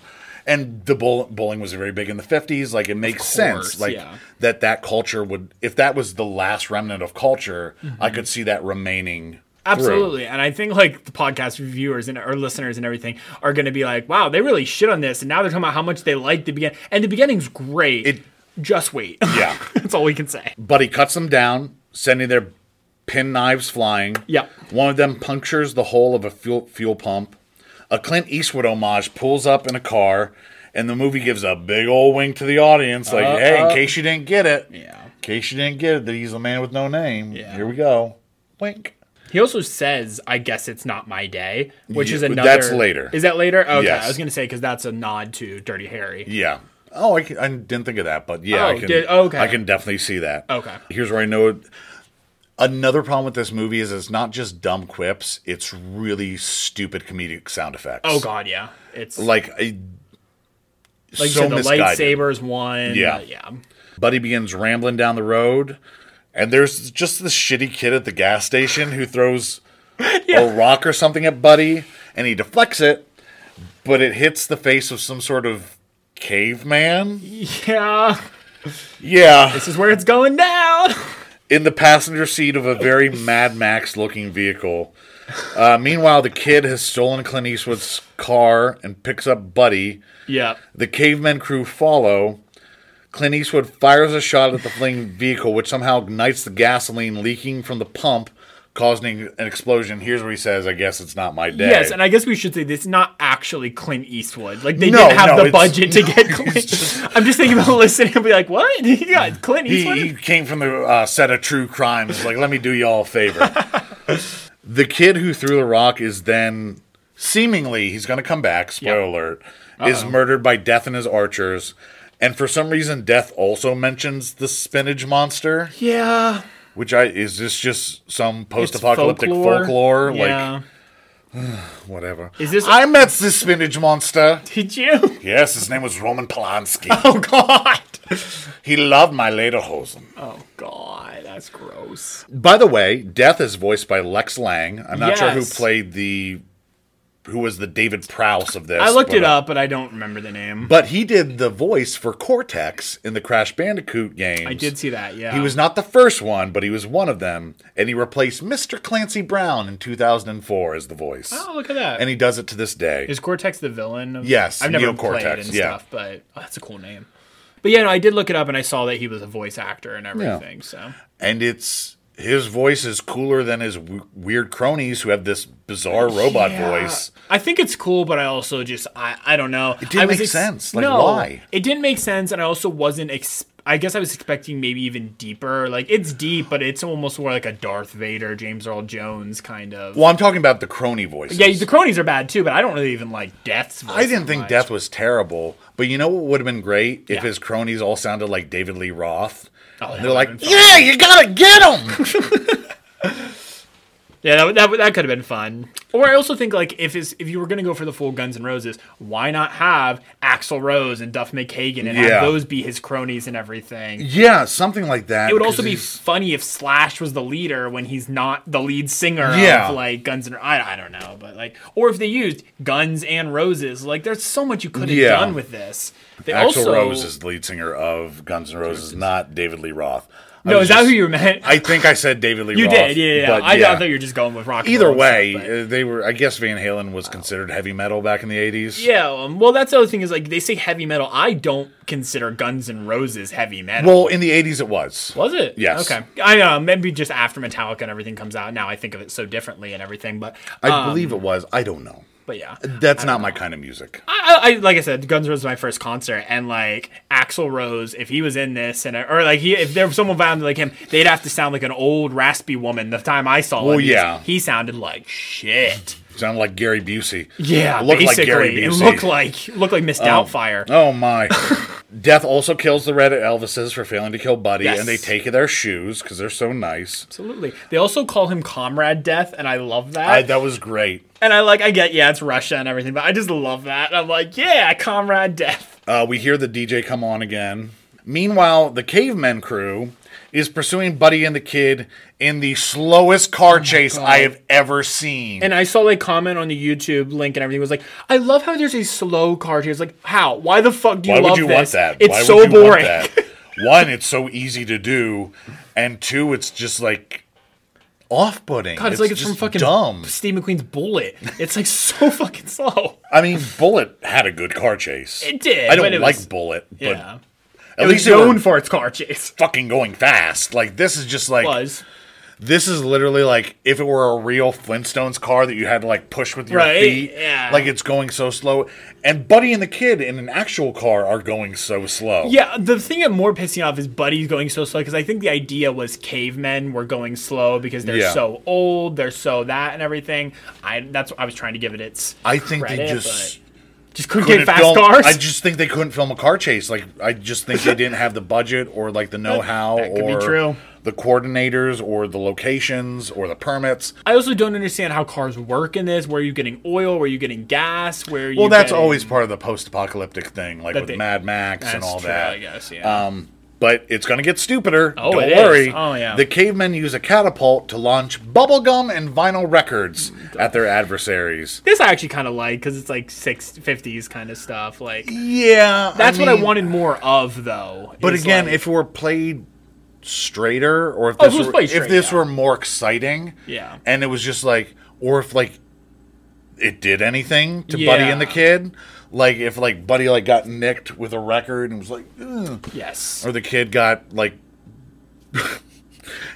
and the bowl, bowling was very big in the fifties. Like it makes sense. Like yeah. that that culture would if that was the last remnant of culture, I could see that remaining. through. Mm-hmm. Absolutely. And I think like the podcast reviewers and our listeners and everything are going to be like, wow, they really shit on this. And now they're talking about how much they like the beginning. And the beginning's great. It- Just wait. Yeah. That's all we can say. But he cuts them down, sending their pin knives flying. Yep. One of them punctures the hole of a fuel, fuel pump. A Clint Eastwood homage pulls up in a car, and the movie gives a big old wink to the audience, like, uh-huh. "Hey, in case you didn't get it, Yeah. in case you didn't get it, that he's a man with no name. Yeah. Here we go, wink." He also says, I guess it's not my day, which is Yeah, another. that's later. Is that later? Okay. Yes. I was going to say, because that's a nod to Dirty Harry. Yeah. Oh, I, can- I didn't think of that, but yeah, I Oh, can. did- okay. I can definitely see that. Okay. Here's where I know. It, Another problem with this movie is it's not just dumb quips; it's really stupid comedic sound effects. Oh, God, yeah. It's Like, I, like so said, the misguided. lightsabers one. Yeah. uh, yeah. Buddy begins rambling down the road, and there's just this shitty kid at the gas station who throws a rock or something at Buddy, and he deflects it, but it hits the face of some sort of caveman. Yeah. Yeah. This is where it's going down. in the passenger seat of a very Mad Max looking vehicle. Uh, meanwhile, the kid has stolen Clint Eastwood's car and picks up Buddy. yeah. The caveman crew follow. Clint Eastwood fires a shot at the fleeing vehicle, which somehow ignites the gasoline leaking from the pump, causing an explosion. Here's where he says, I guess it's not my day. Yes, and I guess we should say this is not actually Clint Eastwood. Like they No, didn't have no, the budget to get Clint. just- I'm just thinking about listening and be like, "What? Yeah, Clint he, Eastwood." he came from the uh, set of True Crimes. Like, let me do y'all a favor. the kid who threw the rock is then seemingly he's going to come back. Spoiler Yep. alert: is murdered by Death and his archers. And for some reason, Death also mentions the spinach monster, yeah, which I is this just some post-apocalyptic folklore? Yeah. Like whatever. Is this- I met this spinach monster. Did you? Yes, his name was Roman Polanski. Oh God. he loved my lederhosen. Oh God, that's gross. By the way, Death is voiced by Lex Lang. I'm not sure who played the who was the David Prowse of this. I looked it up, but I don't remember the name. But he did the voice for Cortex in the Crash Bandicoot games. I did see that. Yeah. He was not the first one, but he was one of them, and he replaced Mr. Clancy Brown in 2004 as the voice. Oh, look at that. And he does it to this day. Is Cortex the villain? Of, Yes, I've never Neo played and yeah. stuff, but oh, that's a cool name. But yeah, no, I did look it up and I saw that he was a voice actor and everything. So and it's his voice is cooler than his w- weird cronies who have this bizarre robot Yeah. voice. I think it's cool, but I also just I I don't know. It didn't make sense. Like, no, why? It didn't make sense, and I also wasn't. Ex- I guess I was expecting maybe even deeper. Like it's deep, but it's almost more like a Darth Vader, James Earl Jones kind of. Well, I'm talking about the crony voices. Yeah, the cronies are bad too, but I don't really even like Death's voice. I didn't think much. Death was terrible, but you know what would have been great if Yeah. his cronies all sounded like David Lee Roth. Oh, They're like, would've been fun. "Yeah, you gotta get him." Yeah, that, that, that could have been fun. Or I also think like if is if you were gonna go for the full Guns N' Roses, why not have Axl Rose and Duff McKagan and Yeah. have those be his cronies and everything? Yeah, something like that. It would also be funny if Slash was the leader when he's not the lead singer Yeah. of like Guns N' I, I don't know, but like or if they used Guns and Roses, like there's so much you could have Yeah. done with this. They Axl also Rose is the lead singer of Guns N' Roses, not David Lee Roth. I no, is that who you meant? I think I said David Lee you Roth. did, yeah, yeah. I, I thought you were just going with rock. Either roll way, uh, they were. I guess Van Halen was considered heavy metal back in the eighties. Yeah, um, well, that's the other thing is like they say heavy metal. I don't consider Guns N' Roses heavy metal. Well, in the eighties, it was. was it? Yes. Okay. I know. Maybe just after Metallica and everything comes out, now I think of it so differently and everything. But I um, believe it was. I don't know. But yeah, That's not my kind of music. I, I like I said, Guns N' Roses was my first concert, and like Axl Rose, if he was in this, and or like he, if there was someone found like him, they'd have to sound like an old raspy woman. The time I saw Well, him, yeah. he sounded like shit. Sounded like Gary Busey. Yeah, like basically, Gary it Busey. looked like looked like Miss Doubtfire. Oh my! Death also kills the Red Elvises for failing to kill Buddy, Yes. and they take their shoes because they're so nice. Absolutely. They also call him Comrade Death, and I love that. I, that was great. And I like, I get, yeah, it's Russia and everything, but I just love that. I'm like, yeah, Comrade Death. Uh, we hear the DJ come on again. Meanwhile, the cavemen crew is pursuing Buddy and the kid in the slowest car oh chase I have ever seen. And I saw a comment on the YouTube link and everything was like, I love how there's a slow car chase. Like, how? Why the fuck do you Why love would you this? want that? It's Why so would you want boring. One, it's so easy to do, and two, it's just like off-putting. God, it's, like it's from fucking dumb. Steve McQueen's Bullitt. It's like so fucking slow. I mean, Bullitt had a good car chase. It did, I don't like was- Bullitt, but Yeah. At It least they known for its car chase. fucking going fast. Like this is just like Was. this is literally like if it were a real Flintstones car that you had to like push with your Right, feet. yeah. Like it's going so slow. And Buddy and the kid in an actual car are going so slow. Yeah, the thing that more pissed me off is Buddy's going so slow because I think the idea was cavemen were going slow because they're Yeah. so old, they're so that and everything. I that's what I was trying to give it its I think credit, they just but just couldn't, couldn't get fast film, cars. I just think they couldn't film a car chase. Like I just think they didn't have the budget or like the know-how that could be or true. the coordinators or the locations or the permits. I also don't understand how cars work in this. Where are you getting oil? Where are you getting gas? Where are you Well, that's getting- always part of the post-apocalyptic thing, like That with they- Mad Max and all true, that. I guess, yeah. Um, but it's going to get stupider. Oh, Don't it is. worry. Oh, yeah. The cavemen use a catapult to launch bubblegum and vinyl records at their adversaries. this I actually kind of like because it's like six fifties kind of stuff. Like Yeah, that's what I wanted more of, though. But again, like- if it were played straighter, or if Oh, this was were, if straight, this yeah. were more exciting, Yeah. and it was just like, or if like it did anything to Buddy and the kid, like if like Buddy like got nicked with a record and was like, Ugh. yes, or the kid got like.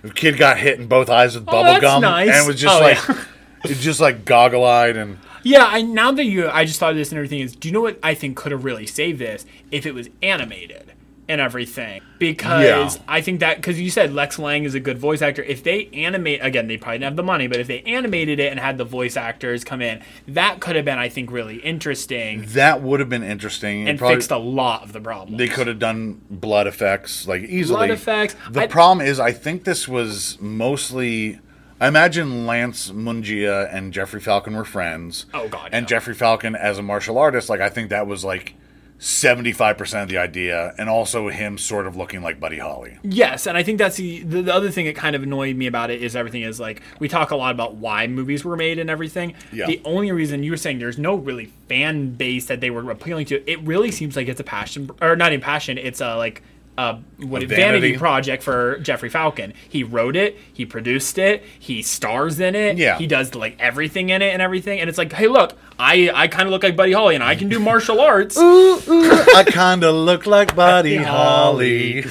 The kid got hit in both eyes with Oh, bubble gum nice. and was just Oh, like, yeah. it's just like goggle eyed and Yeah, I now that you, I just thought of this and everything is. Do you know what I think could have really saved this if it was animated and everything? Because Yeah. I think that because you said Lex Lang is a good voice actor. If they animate again, they probably didn't have the money, but if they animated it and had the voice actors come in, that could have been, I think, really interesting that would have been interesting. and probably- fixed a lot of the problems. They could have done blood effects like easily. Blood effects. The I- problem is, I think this was mostly. I imagine Lance Mungia and Jeffrey Falcon were friends. Oh, God, And yeah. Jeffrey Falcon as a martial artist, like I think that was like seventy-five percent of the idea, and also him sort of looking like Buddy Holly. Yes, and I think that's the, the the other thing that kind of annoyed me about it is everything is like we talk a lot about why movies were made and everything. Yeah. The only reason you were saying there's no really fan base that they were appealing to, it really seems like it's a passion or not even passion, it's a like a what A a vanity. vanity. project for Jeffrey Falcon. He wrote it, he produced it, he stars in it, Yeah. he does like everything in it and everything. And it's like, hey, look, I I kind of look like Buddy Holly and I can do martial arts. I kind of look like Buddy Buddy Holly. Do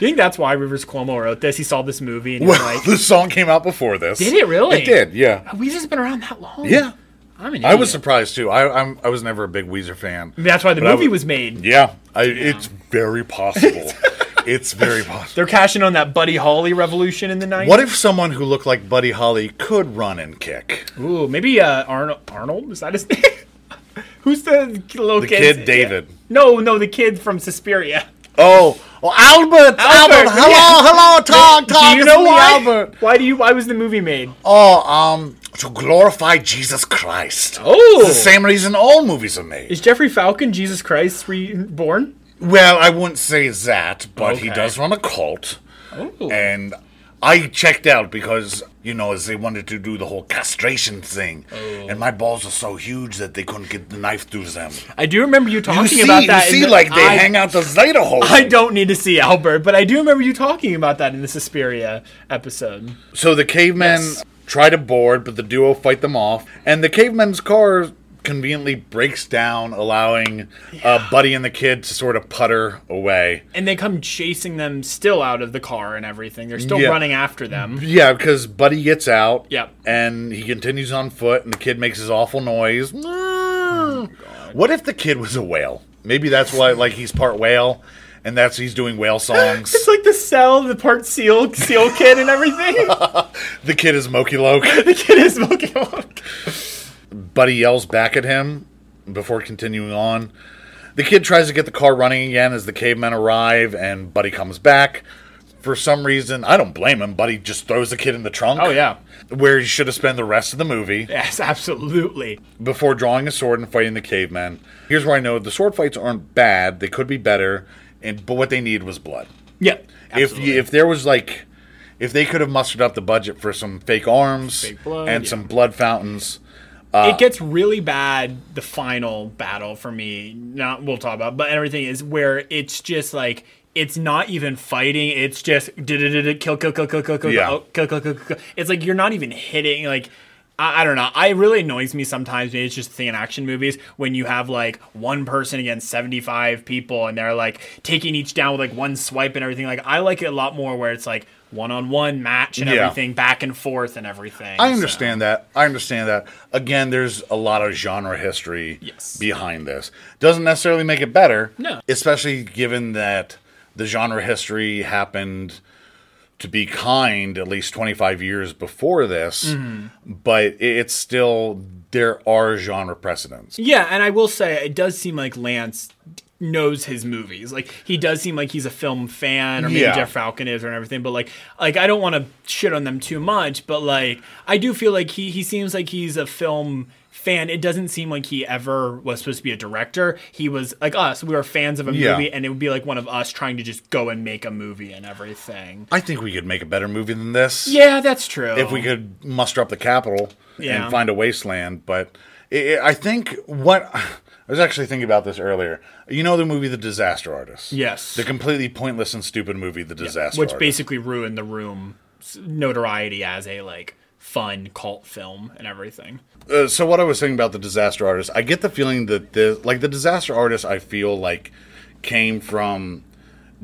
you think that's why Rivers Cuomo wrote this? He saw this movie and he was Well, like, the song came out before this. Did it really? It did. Yeah. Weezer's been around that long. Yeah. I'm an I was surprised too. I I'm, I was never a big Weezer fan. That's why the But I movie w- was made. Yeah, I, it's very possible. it's very possible. They're cashing on that Buddy Holly revolution in the 90s. What if someone who looked like Buddy Holly could run and kick? Ooh, maybe uh, Arnold. Arnold is that his name? Who's the little The kid? kid David. No, no, the kid from Suspiria. Oh, Oh, Albert, Albert, hello, yeah. hello, talk, talk. do you know why? Albert? Why do you? Why was the movie made? Oh, um, to glorify Jesus Christ. Oh. It's the same reason all movies are made. Is Jeffrey Falcon Jesus Christ reborn? Well, I wouldn't say that, but he does run a cult. Oh. And I checked out because, you know, as they wanted to do the whole castration thing. Oh. And my balls are so huge that they couldn't get the knife through them. I do remember you You talking see, about that. in see the- like they I- hang out the Zeta hole. I don't need to see Albert, but I do remember you talking about that in the Suspiria episode. So the cavemen Yes. try to board, but the duo fight them off. And the cavemen's car conveniently breaks down, allowing uh, Buddy and the kid to sort of putter away. And they come chasing them still out of the car and everything. They're still Yeah. running after them. Yeah, because Buddy gets out. Yep. And he continues on foot, and the kid makes his awful noise. what if the kid was a whale? Maybe that's why, like, he's part whale, and that's he's doing whale songs. It's like the cell, the part seal, seal kid, and everything. the kid is Moki Loke. the kid is smoking along. Buddy yells back at him before continuing on. The kid tries to get the car running again as the cavemen arrive, and Buddy comes back. For some reason, I don't blame him. Buddy just throws the kid in the trunk. Oh yeah. Where he should have spent the rest of the movie. Yes, absolutely. before drawing a sword and fighting the cavemen. Here's where I know the sword fights aren't bad; they could be better, and but what they need was blood. Yeah. If absolutely. you, if there was like, if they could have mustered up the budget for some fake arms Fake blood, and yeah. some blood fountains, Uh, it gets really bad the final battle for me not we'll talk about but everything is where it's just like it's not even fighting it's just kill kill kill kill kill kill Yeah. oh, kill kill kill kill it's like you're not even hitting like I, I don't know. I really annoys me sometimes. Maybe it's just a thing in action movies when you have like one person against seventy five people and they're like taking each down with like one swipe and everything. Like I like it a lot more where it's like one on one match and Yeah. everything, back and forth and everything. I so. understand that. I understand that. Again, there's a lot of genre history Yes. behind this. Doesn't necessarily make it better. No. Especially given that the genre history happened to be kind at least 25 years before this, Mm-hmm. but it's still there are genre precedents. Yeah, and I will say it does seem like Lance knows his movies. Like he does seem like he's a film fan, or maybe Yeah. Jeff Falcon is, or everything. But like, like I don't want to shit on them too much, but like I do feel like he he seems like he's a film fan. It doesn't seem like he ever was supposed to be a director. He was like us. We were fans of a Yeah. movie, and it would be like one of us trying to just go and make a movie and everything. I think we could make a better movie than this. Yeah, that's true. if we could muster up the capital Yeah. and find a wasteland. But it, it- I think what I was actually thinking about this earlier. You know the movie The Disaster Artist? Yes. The completely pointless and stupid movie The Disaster which Artist. basically ruined the room's notoriety as a like fun cult film and everything. Uh, so what I was saying about The Disaster Artist, I get the feeling that the like The Disaster Artist, I feel like came from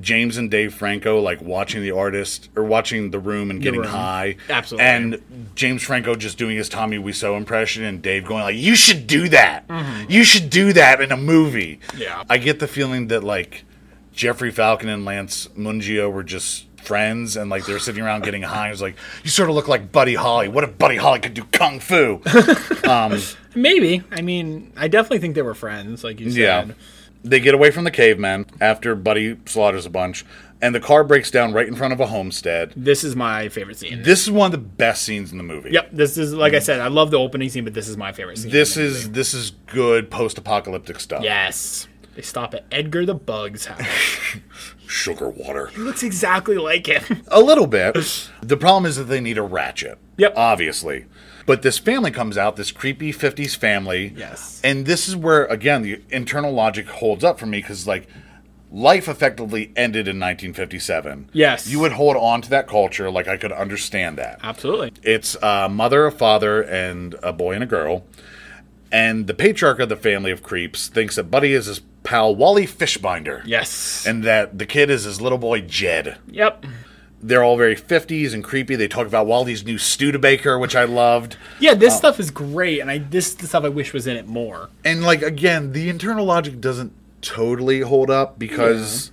James and Dave Franco, like watching the artist or watching The Room and getting Room. high, Absolutely. and James Franco just doing his Tommy Wiseau impression, and Dave going like, "You should do that. You should do that in a movie." Mm-hmm. Yeah. I get the feeling that like Jeffrey Falcon and Lance Mungia were just friends, and like they were sitting around getting high. It was like, "You sort of look like Buddy Holly. What if Buddy Holly could do kung fu?" Maybe. I mean, I definitely think they were friends, like you said. Yeah. They get away from the cavemen after Buddy slaughters a bunch, and the car breaks down right in front of a homestead. This is my favorite scene. This is one of the best scenes in the movie. yep, this is like I mm. said, I love the opening scene, but this is my favorite scene. This in the is movie. this is good post-apocalyptic stuff. Yes. They stop at Edgar the Bug's house. Sugar water. he looks exactly like him. A little bit. The problem is that they need a ratchet. Yep. Obviously. But this family comes out, this creepy 50s family. Yes. And this is where, again, the internal logic holds up for me because, like, life effectively ended in 1957. Yes. You would hold on to that culture. Like, I could understand that. Absolutely. It's a mother, a father, and a boy and a girl. And the patriarch of the family of creeps thinks that Buddy is his pal Wally Fishbinder. Yes. And that the kid is his little boy Jed. yep. They're all very 50s and creepy. They talk about Wally's new Studebaker, which I loved. Yeah, this uh, stuff is great, and I this is the stuff I wish was in it more. And, like, again, the internal logic doesn't totally hold up because,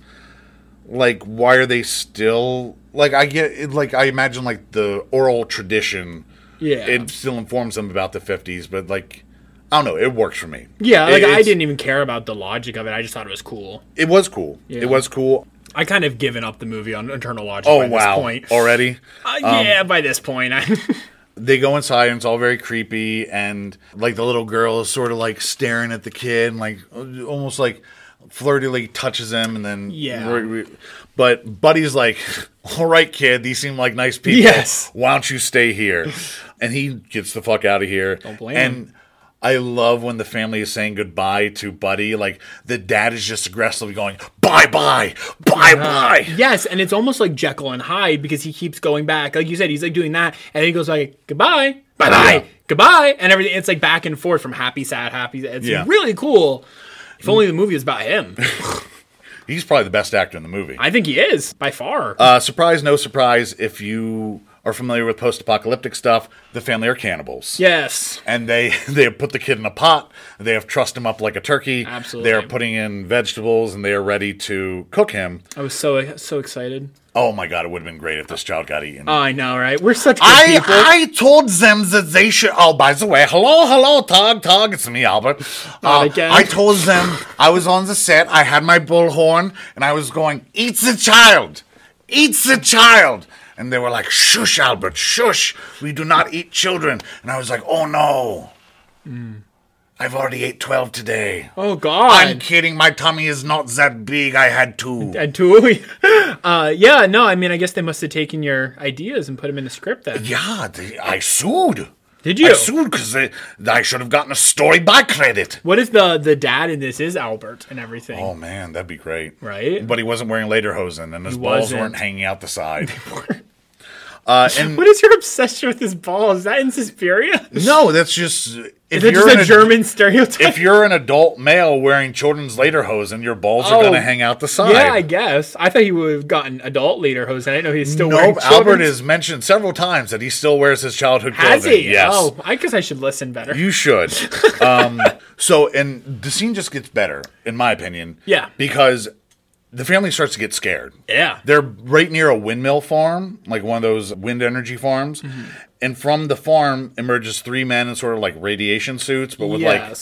like, why are they still. Like, I get. It, like, I imagine, like, the oral tradition. Yeah. It still informs them about the 50s, but, like. I don't know. It works for me. yeah, like It- I didn't even care about the logic of it. I just thought it was cool. It was cool. Yeah. It was cool. I kind of given up the movie on Eternal Logic Oh by wow! this point. Already, Uh, yeah, by this point, I, they go inside and it's all very creepy, and like the little girl is sort of like staring at the kid, and like almost like flirtily touches him, and then Yeah. But Buddy's like, "All right, kid, these seem like nice people. Yes. Why don't you stay here?" and he gets the fuck out of here. Don't blame and him. I love when the family is saying goodbye to Buddy. Like the dad is just aggressively going, "Bye bye, bye bye." yes, and it's almost like Jekyll and Hyde because he keeps going back. Like you said, he's like doing that, and then he goes like goodbye, bye bye, Yeah. goodbye, and everything. It's like back and forth from happy, sad, happy. It's Yeah. really cool. If only the movie was about him. He's probably the best actor in the movie. I think he is by far. Uh, surprise, no surprise. If you are familiar with post-apocalyptic stuff, the family are cannibals. yes. And they they have put the kid in a pot. They have trussed him up like a turkey. Absolutely. They are putting in vegetables and they are ready to cook him. I was so so excited. Oh my god, it would have been great if this child got eaten. Oh, I know, right? We're such good I people. I told them that they should. Oh, by the way, hello, hello, Tog, Tog, it's me, Albert. Not Uh, again. I told them I was on the set. I had my bullhorn, and I was going, "Eat the child, eat the child." And they were like, "Shush, Albert, shush. We do not eat children." And I was like, "Oh no, I've already ate twelve today." oh God. I'm kidding. My tummy is not that big. I had two. and two. uh, yeah, no, I mean, I guess they must have taken your ideas and put them in the script then. Yeah, they, I sued. Did you? I sued because I should have gotten a story by credit. What if the the dad in this is Albert and everything? Oh man, that'd be great. Right? But he wasn't wearing lederhosen and his He balls wasn't. weren't hanging out the side. uh, and What is your obsession with his ball? Is that in Suspiria? no, that's just if you're just a ad- German stereotype? If you're an adult male wearing children's lederhosen, your balls are Oh, going to hang out the side. yeah, I guess. I thought he would have gotten adult later hose. I didn't know he's still wearing Nope, Albert has mentioned several times that he still wears his childhood Has clothing. he? Yes. Oh, I guess I should listen better. You should. Um, so, and the scene just gets better, in my opinion. Yeah. Because the family starts to get scared. yeah. They're right near a windmill farm, like one of those wind energy farms. Mm-hmm. And from the farm emerges three men in sort of like radiation suits, but with like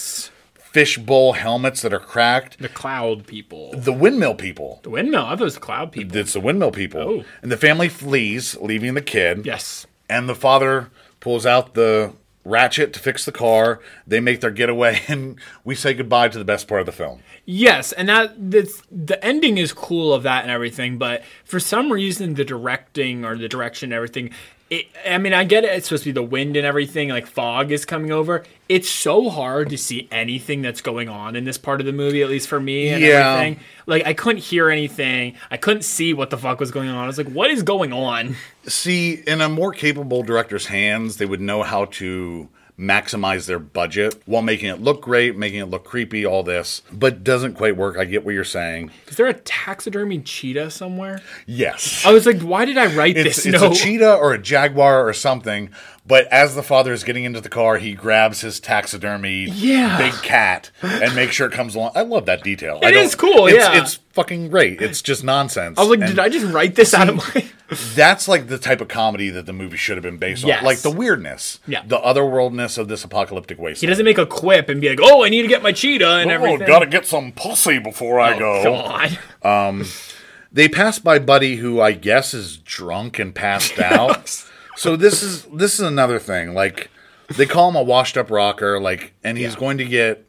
fishbowl helmets that are cracked. the cloud people. The windmill people. The windmill. I thought it was the cloud people. It's the windmill people. Oh. And the family flees, leaving the kid. Yes. And the father pulls out the ratchet to fix the car. They make their getaway, and we say goodbye to the best part of the film. Yes, and that that's, the ending is cool of that and everything, but for some reason the directing or the direction and everything, it, I mean, I get it. It's supposed to be the wind and everything, like fog is coming over. It's so hard to see anything that's going on in this part of the movie, at least for me and Yeah. everything. Like I couldn't hear anything. I couldn't see what the fuck was going on. I was like, what is going on? See, in a more capable director's hands, they would know how to maximize their budget while making it look great, making it look creepy, all this, but doesn't quite work. I get what you're saying. Is there a taxidermy cheetah somewhere? Yes. I was like, why did I write It's, this it's a cheetah or a jaguar or something, but as the father is getting into the car, he grabs his taxidermy Yeah. big cat and makes sure it comes along. I love that detail. It is cool, it's, yeah. It's fucking great. It's just nonsense. I was like, And- did I just write this out of my? That's like the type of comedy that the movie should have been based Yes. on. Like the weirdness, Yeah. the otherworldness of this apocalyptic wasteland. He doesn't make a quip and be like, "Oh, I need to get my cheetah and Oh, everything." gotta get some pussy before I oh, go. God. Um, they pass by Buddy, who I guess is drunk and passed out. So this is this is another thing. Like they call him a washed up rocker, like, and he's going to get.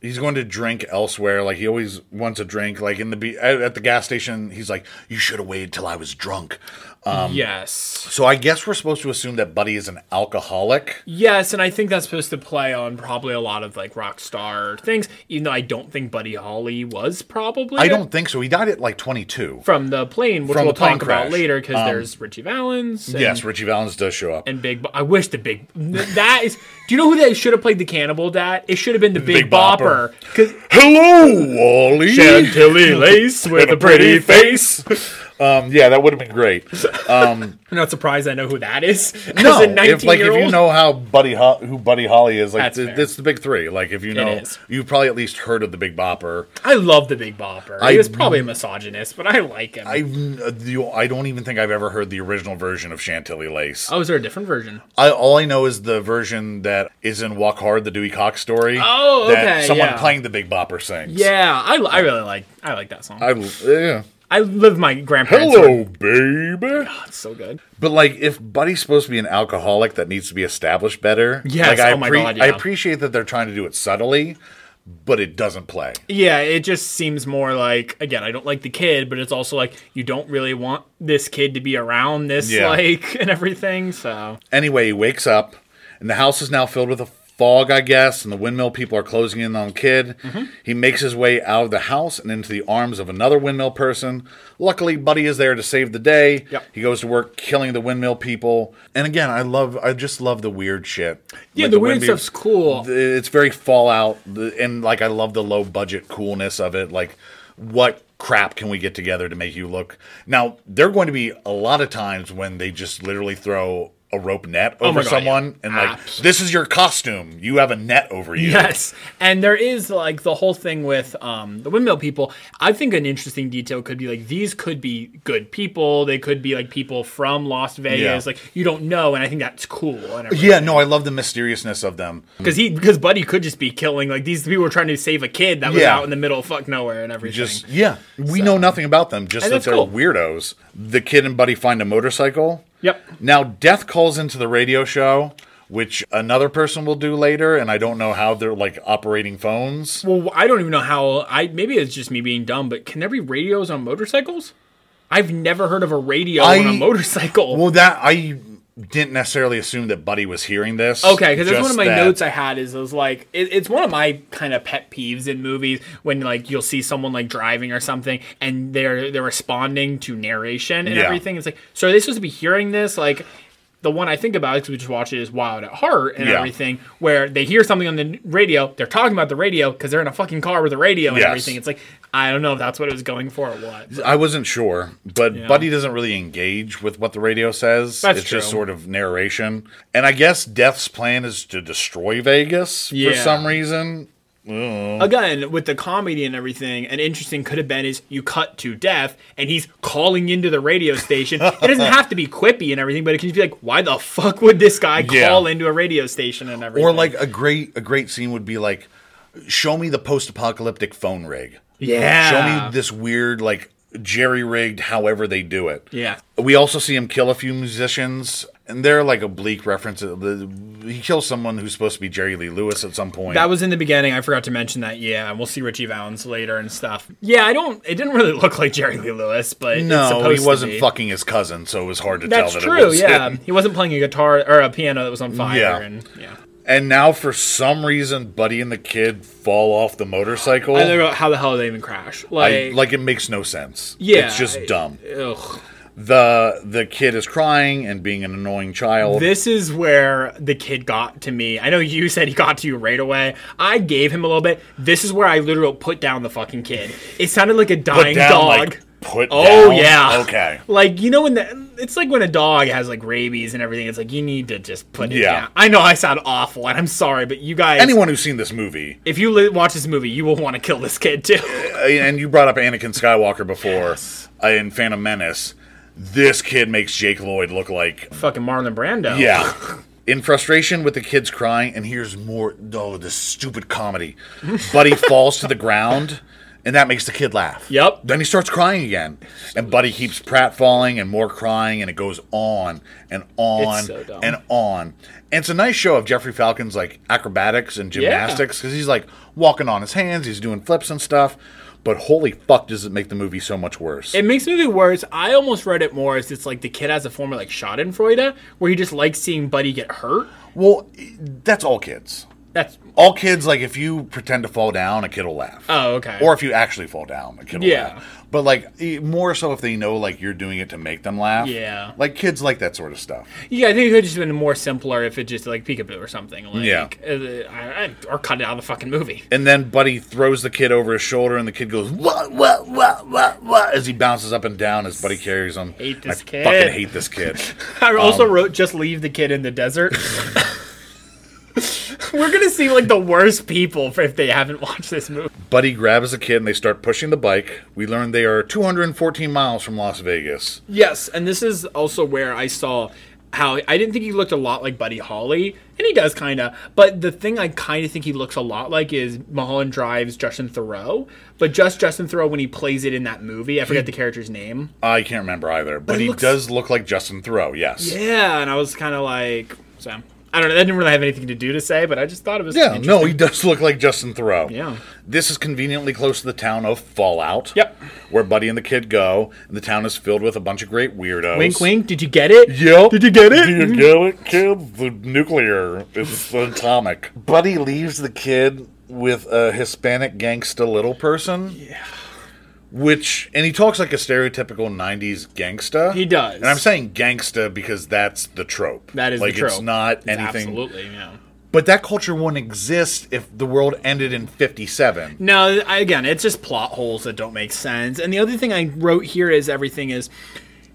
He's going to drink elsewhere. Like he always wants a drink. Like in the at, at the gas station, he's like, "You should have waited till I was drunk." Yes. So I guess we're supposed to assume that Buddy is an alcoholic. Yes, and I think that's supposed to play on probably a lot of like rock star things, even though I don't think Buddy Holly was probably. I don't think so. He died at like 22. from the plane, which From we'll talk about later because Um, there's Ritchie Valens. And, yes, Ritchie Valens does show up. and Big. Bo- I wish the Big. That is. Do you know who they should have played the cannibal dad? It should have been the Big, Big Bopper. Bopper. Because Hello, Wally. Chantilly lace with a pretty face. Um, yeah, that would have been great. I'm not surprised I know who that is. No, As a 19 if like if you know how Buddy Ho- who Buddy Holly is, like th- it's the big three. Like if you know, you've probably at least heard of the Big Bopper. I love the Big Bopper. I- he was probably a misogynist, but I like him. I you, I don't even think I've ever heard the original version of Chantilly Lace. oh, is there a different version? I, all I know is the version that is in Walk Hard, the Dewey Cox story. Oh, that okay, Someone yeah. playing the Big Bopper sings. Yeah, I, I really like I like that song. I yeah. I live my grandparents. Hello, baby. It's so good. But like, if Buddy's supposed to be an alcoholic that needs to be established better, Yes, like I, oh my God, yeah. I appreciate that they're trying to do it subtly, but it doesn't play. Yeah, it just seems more like again, I don't like the kid, but it's also like you don't really want this kid to be around this Yeah. like and everything. So Anyway, he wakes up, and the house is now filled with a fog, I guess, and the windmill people are closing in on Kid. Mm-hmm. He makes his way out of the house and into the arms of another windmill person. Luckily, Buddy is there to save the day. Yep. He goes to work killing the windmill people. And again, I love, I just love the weird shit. Yeah, Like the weird windmill- stuff's cool. It's very Fallout, and like I love the low budget coolness of it. Like, what crap can we get together to make you look? Now, there are going to be a lot of times when they just literally throw a rope net over Oh God, someone yeah. and like Abs- this is your costume you have a net over you Yes, and there is like the whole thing with um, the windmill people. I think an interesting detail could be like these could be good people. They could be like people from Las Vegas. Yeah. Like you don't know, and I think that's cool. Yeah no i love the mysteriousness of them because he because Buddy could just be killing like these people were trying to save a kid that was Yeah. out in the middle of fuck nowhere and everything. just yeah we know nothing about them just that they're cool. weirdos the kid and buddy find a motorcycle Yep. now death calls into the radio show which another person will do later and i don't know how they're like operating phones Well, I don't even know how. I maybe it's just me being dumb, but can there be radios on motorcycles? I've never heard of a radio on a motorcycle. Well, that I didn't necessarily assume that Buddy was hearing this. Okay, because that's one of my that- notes I had is, is like it, it's one of my kind of pet peeves in movies when like you'll see someone like driving or something and they're they're responding to narration and Yeah. everything. It's like so are they supposed to be hearing this? Like the one I think about because we just watched it is Wild at Heart and Yeah. everything, where they hear something on the radio, they're talking about the radio because they're in a fucking car with a radio and Yes. everything. It's like I don't know if that's what it was going for or what. I wasn't sure, but Yeah. Buddy doesn't really engage with what the radio says. That's it's just sort of narration. And I guess Death's plan is to destroy Vegas for some reason. Again, with the comedy and everything, an interesting could have been is you cut to death and he's calling into the radio station. it doesn't have to be quippy and everything, but it can just be like, why the fuck would this guy Yeah. call into a radio station and everything? Or like a great a great scene would be like, show me the post apocalyptic phone rig. yeah, Show me this weird like jerry rigged however they do it. Yeah. We also see him kill a few musicians, and they're like oblique references. Uh, the- He kills someone who's supposed to be Jerry Lee Lewis at some point. That was in the beginning. I forgot to mention that. Yeah, and we'll see Ritchie Valens later and stuff. Yeah, I don't. It didn't really look like Jerry Lee Lewis, but no, he wasn't fucking his cousin, so it was hard to That's tell that true. it was yeah, him. he wasn't playing a guitar or a piano that was on fire. Yeah. and yeah. And now, for some reason, Buddy and the kid fall off the motorcycle. I don't know how the hell they even crash. Like, I- like it makes no sense. yeah, it's just I- dumb. Ugh. the The kid is crying and being an annoying child. This is where the kid got to me. I know you said he got to you right away. I gave him a little bit. This is where I literally put down the fucking kid. It sounded like a dying down, dog. like, put oh down? yeah. Okay. Like you know when the it's like when a dog has like rabies and everything. It's like you need to just put it Yeah. down. I know I sound awful, and I'm sorry, but you guys, Anyone who's seen this movie, if you li- watch this movie, you will want to kill this kid too. and you brought up Anakin Skywalker before uh, in Phantom Menace, this kid makes Jake Lloyd look like Fucking Marlon Brando. Yeah. In frustration with the kids crying, and here's more oh, this stupid comedy. Buddy falls to the ground, and that makes the kid laugh. Yep. Then he starts crying again. And Buddy keeps pratfalling and more crying, and it goes on and on so and on. And it's a nice show of Jeffrey Falcon's like acrobatics and gymnastics because he's like walking on his hands, he's doing flips and stuff. But holy fuck, does it make the movie so much worse? It makes the movie worse. I almost read it more as it's like the kid has a form of like Schadenfreude, where he just likes seeing Buddy get hurt. well, that's all kids. That's All kids, like if you pretend to fall down, a kid will laugh. oh okay. or if you actually fall down, a kid will Yeah. laugh. But like more so if they know like you're doing it to make them laugh. Yeah. Like kids like that sort of stuff. yeah, I think it could just been more simpler if it just like peekaboo or something. Like, Yeah. uh, or cut it out of the fucking movie. And then Buddy throws the kid over his shoulder, and the kid goes what what what what what as he bounces up and down as Buddy carries him. Hate this I kid. fucking hate this kid. I Um, also wrote just leave the kid in the desert. We're gonna seem like the worst people if they haven't watched this movie. Buddy grabs the kid, and they start pushing the bike. We learn they are 214 miles from Las Vegas. Yes, and this is also where I saw how I didn't think he looked a lot like Buddy Holly, and he does kind of. But the thing I kind of think he looks a lot like is Mulholland Drive's Justin Theroux, but just Justin Theroux when he plays it in that movie. I forget the character's name. I can't remember either, but, he he looks- does look like Justin Theroux. Yes. Yeah, and I was kind of like, so I don't know. That didn't really have anything to do to say, but I just thought it was Yeah, no, he does look like Justin Theroux. Yeah. This is conveniently close to the town of Fallout. Yep. Where Buddy and the kid go, and the town is filled with a bunch of great weirdos. Wink, wink. Did you get it? Yep. Did you get it? Did you mm-hmm. get it, kid? The nuclear. It's atomic. Buddy leaves the kid with a Hispanic gangsta little person. Yeah. Which, and he talks like a stereotypical 90s gangsta. He does. And I'm saying gangsta because that's the trope. That is like the trope. it's not It's anything. Absolutely, yeah. But that culture wouldn't exist if the world ended in 57. No, I- again, it's just plot holes that don't make sense. And the other thing I wrote here is everything is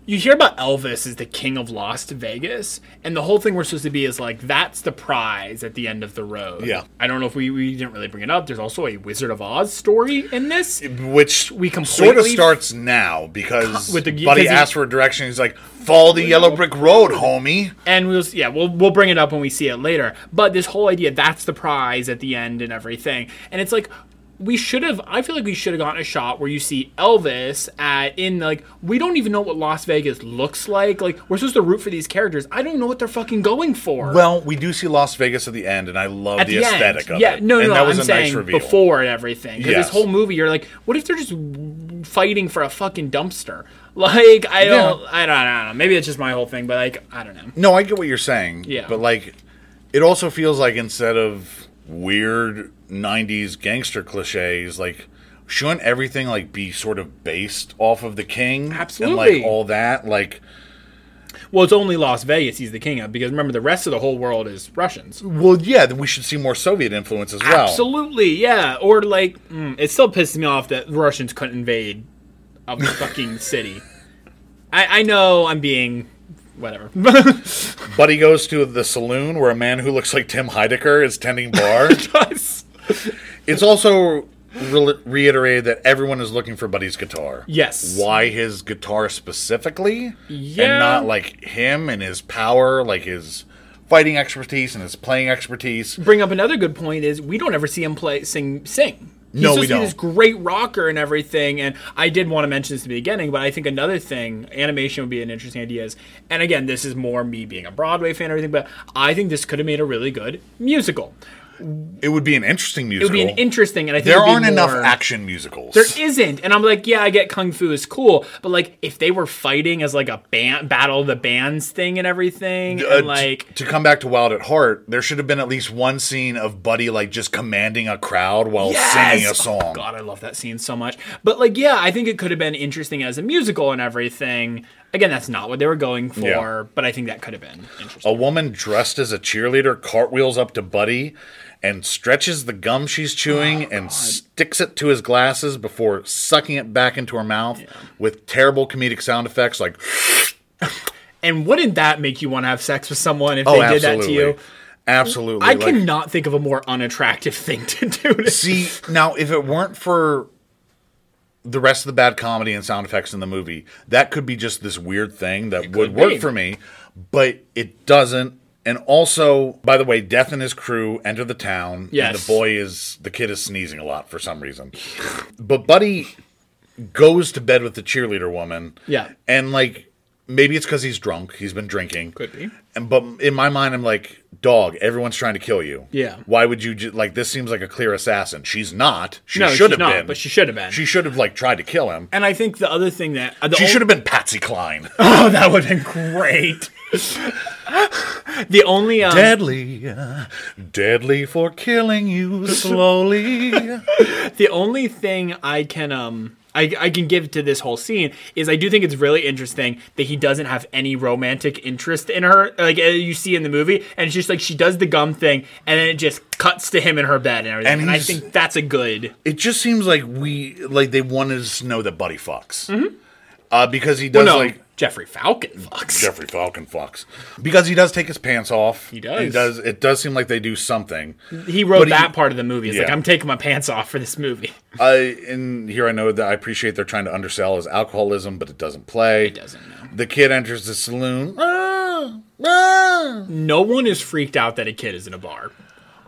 you hear about Elvis as the king of Lost Vegas, and the whole thing we're supposed to be is like that's the prize at the end of the road. Yeah. I don't know if we, we didn't really bring it up. There's also a Wizard of Oz story in this. Which We sort of starts now because With the- Buddy asks for a direction. He's like, "Follow the yellow brick road, homie." And we'll yeah, we'll we'll bring it up when we see it later. But this whole idea that's the prize at the end and everything. And it's like we should have I feel like we should have gotten a shot where you see Elvis at in like we don't even know what Las Vegas looks like. Like we're supposed to root for these characters. I don't know what they're fucking going for. Well, we do see Las Vegas at the end, and I love the, the, aesthetic end. of yeah, it. no, and no, that was I'm a saying nice reveal. before and everything. Because Yes. this whole movie, you're like, what if they're just fighting for a fucking dumpster? Like, I don't, I don't, I don't know. Maybe it's just my whole thing, but like, I don't know. No, I get what you're saying. Yeah. But like, it also feels like instead of weird '90s gangster cliches, like. Shouldn't everything like be sort of based off of the king and Absolutely. like all that? Like, Well, it's only Las Vegas he's the king of because remember the rest of the whole world is Russians. well, yeah, then we should see more Soviet influence as well. Absolutely, yeah. Or like, mm, it still pisses me off that Russians couldn't invade a fucking city. I, I know I'm being whatever. Buddy goes to the saloon where a man who looks like Tim Heidecker is tending bar. it's also re- reiterated that everyone is looking for Buddy's guitar. Yes. Why his guitar specifically? Yeah. And not like him and his power, like his fighting expertise and his playing expertise. Bring up another good point is we don't ever see him play sing sing. He's No, supposed we to be don't. this great rocker and everything. And I did want to mention this at the beginning, but I think another thing, animation would be an interesting idea. Is, and again, this is more me being a Broadway fan and everything, but I think this could have made a really good musical. It would be an interesting musical. It would be an interesting, and I think there aren't enough action musicals. There isn't, and I'm like, yeah, I get kung fu is cool, but like if they were fighting as like a band battle of the bands thing and everything, Uh, and t- like to come back to Wild at Heart, there should have been at least one scene of Buddy like just commanding a crowd while singing a song. Oh, God, I love that scene so much. But like, yeah, I think it could have been interesting as a musical and everything. Again, that's not what they were going for, Yeah. but I think that could have been interesting. A woman dressed as a cheerleader cartwheels up to Buddy and stretches the gum she's chewing Oh, and sticks it to his glasses before sucking it back into her mouth with terrible comedic sound effects like And wouldn't that make you want to have sex with someone if oh they did that to you? absolutely I like- cannot think of a more unattractive thing to do. To see now if it weren't for the rest of the bad comedy and sound effects in the movie that could be just this weird thing that would could work for me but it doesn't and also by the way death and his crew enter the town and the boy is the kid is sneezing a lot for some reason but buddy goes to bed with the cheerleader woman Yeah. and like maybe it's because he's drunk he's been drinking Could be. and but in my mind i'm like dog everyone's trying to kill you Yeah. why would you ju- like this seems like a clear assassin she's not she No, should she's have not, been but she should have been. she should have like tried to kill him and I think the other thing that uh, the she ol- should have been patsy cline Oh, that would have been great. the only um, deadly uh, deadly for killing you slowly. The only thing I can um I, I can give to this whole scene is I do think it's really interesting that he doesn't have any romantic interest in her like uh, you see in the movie and it's just like she does the gum thing and then it just cuts to him in her bed and everything And and, I think that's a good it just seems like we like they wanted us to know that buddy fucks. Uh, because he does Mm-hmm. well, no. like Jeffrey Falcon fucks Jeffrey Falcon fucks because he does take his pants off. He does. He does. It does seem like they do something. he wrote But he- that part of the movie it's like I'm taking my pants off for this movie I and here I know that I appreciate they're trying to undersell his alcoholism, but it doesn't play. It doesn't, no. The kid enters the saloon. "Ah, "Ah, ah." No one is freaked out that a kid is in a bar.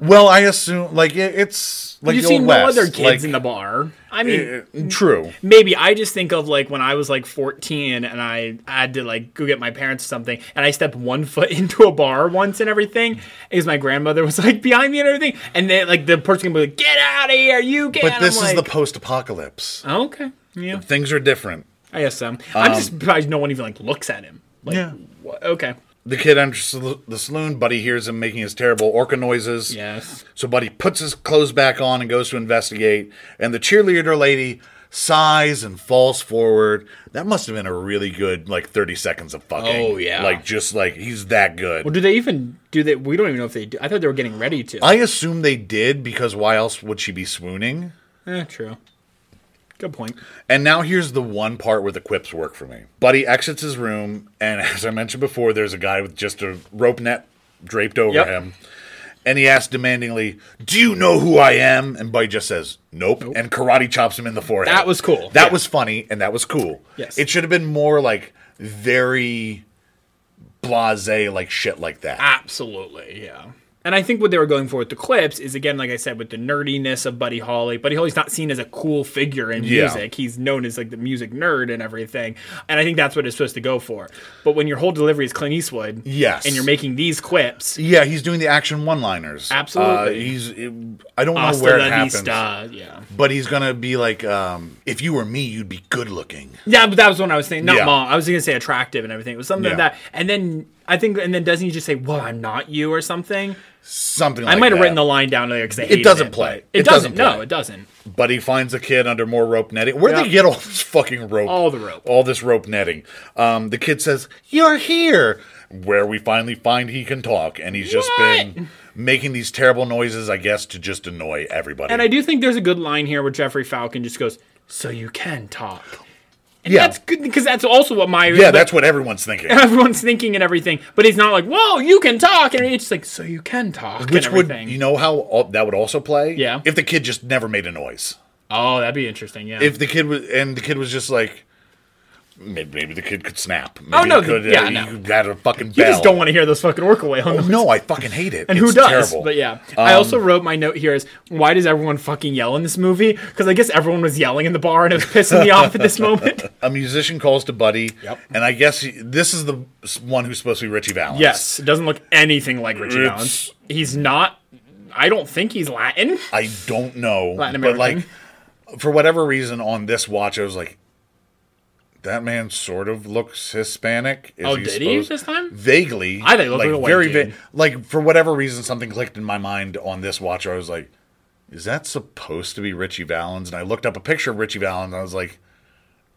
Well, I assume like it, it's like you the see Old no West, other kids like, in the bar. I mean, uh, true. maybe I just think of like when I was like 14 and I had to like go get my parents something and I stepped one foot into a bar once and everything because my grandmother was like behind me and everything and then like the person can be like get out of here you get But this is the post-apocalypse. oh, okay yeah Things are different. I guess so I'm just surprised no one even like looks at him like Yeah. what? okay The kid enters the saloon. Buddy hears him making his terrible orca noises. yes So Buddy puts his clothes back on and goes to investigate. And the cheerleader lady sighs and falls forward. That must have been a really good like 30 seconds of fucking. Oh, yeah. Like just like he's that good. well do they even do that? we don't even know if they do I thought they were getting ready to I assume they did because why else would she be swooning? eh, true good point. And now here's the one part where the quips work for me. Buddy exits his room, and as I mentioned before, there's a guy with just a rope net draped over Yep. him. And he asks demandingly, Do you know who I am? And Buddy just says, Nope. And karate chops him in the forehead. That was cool. That Yeah. was funny, and that was cool. Yes. It should have been more like very blase, like shit like that. Absolutely, yeah. And I think what they were going for with the clips is again, like I said, with the nerdiness of Buddy Holly. Buddy Holly's not seen as a cool figure in Yeah. music. He's known as like the music nerd and everything. And I think that's what it's supposed to go for. But when your whole delivery is Clint Eastwood, Yes. and you're making these clips, Yeah, he's doing the action one-liners. Absolutely. Uh, he's. I don't know hasta where it happens, vista, yeah, but he's gonna be like, um, "If you were me, you'd be good-looking." yeah. But that was what I was saying. Not Yeah. mom. I was gonna say attractive and everything. It was something Yeah. like that. And then I think, and then doesn't he just say, "Well, I'm not you" or something? Something. like I might have written the line down there because it doesn't play. It, It doesn't. doesn't No, it doesn't. But he finds a kid under more rope netting. Where'd Yeah. they get all this fucking rope? All the rope. All this rope netting. Um, the kid says, You're here. Where we finally find he can talk. And he's just been making these terrible noises, I guess, to just annoy everybody. And I do think there's a good line here where Jeffrey Falcon just goes, "So you can talk." And Yeah. that's good because that's also what my yeah, that's what everyone's thinking. everyone's thinking and everything. But he's not like, "Whoa, you can talk," and it's just like, "So you can talk," Which and would, you know how al- that would also play? Yeah. If the kid just never made a noise. oh, that'd be interesting. Yeah. If the kid was, and the kid was just like, maybe, maybe the kid could snap. Maybe Oh, no, could, yeah, uh, no. You had a fucking you just don't want to hear those fucking orca whale Oh, noises. no, I fucking hate it. And It's who does? Terrible. But yeah, I also wrote my note here is why does everyone fucking yell in this movie? Because I guess everyone was yelling in the bar and it was pissing me off at this moment. a musician calls to Buddy. Yep. And I guess he, this is the one who's supposed to be Ritchie Valens. Yes, it doesn't look anything like Ritchie It's- Valens. He's not. I don't think he's Latin. I don't know. Latin but like, American. for whatever reason, on this watch, I was like, that man sort of looks Hispanic. Is Oh, did he this time? Vaguely. I think he like very va- like for whatever reason, something clicked in my mind on this watch. I was like, is that supposed to be Ritchie Valens? And I looked up a picture of Ritchie Valens, and I was like,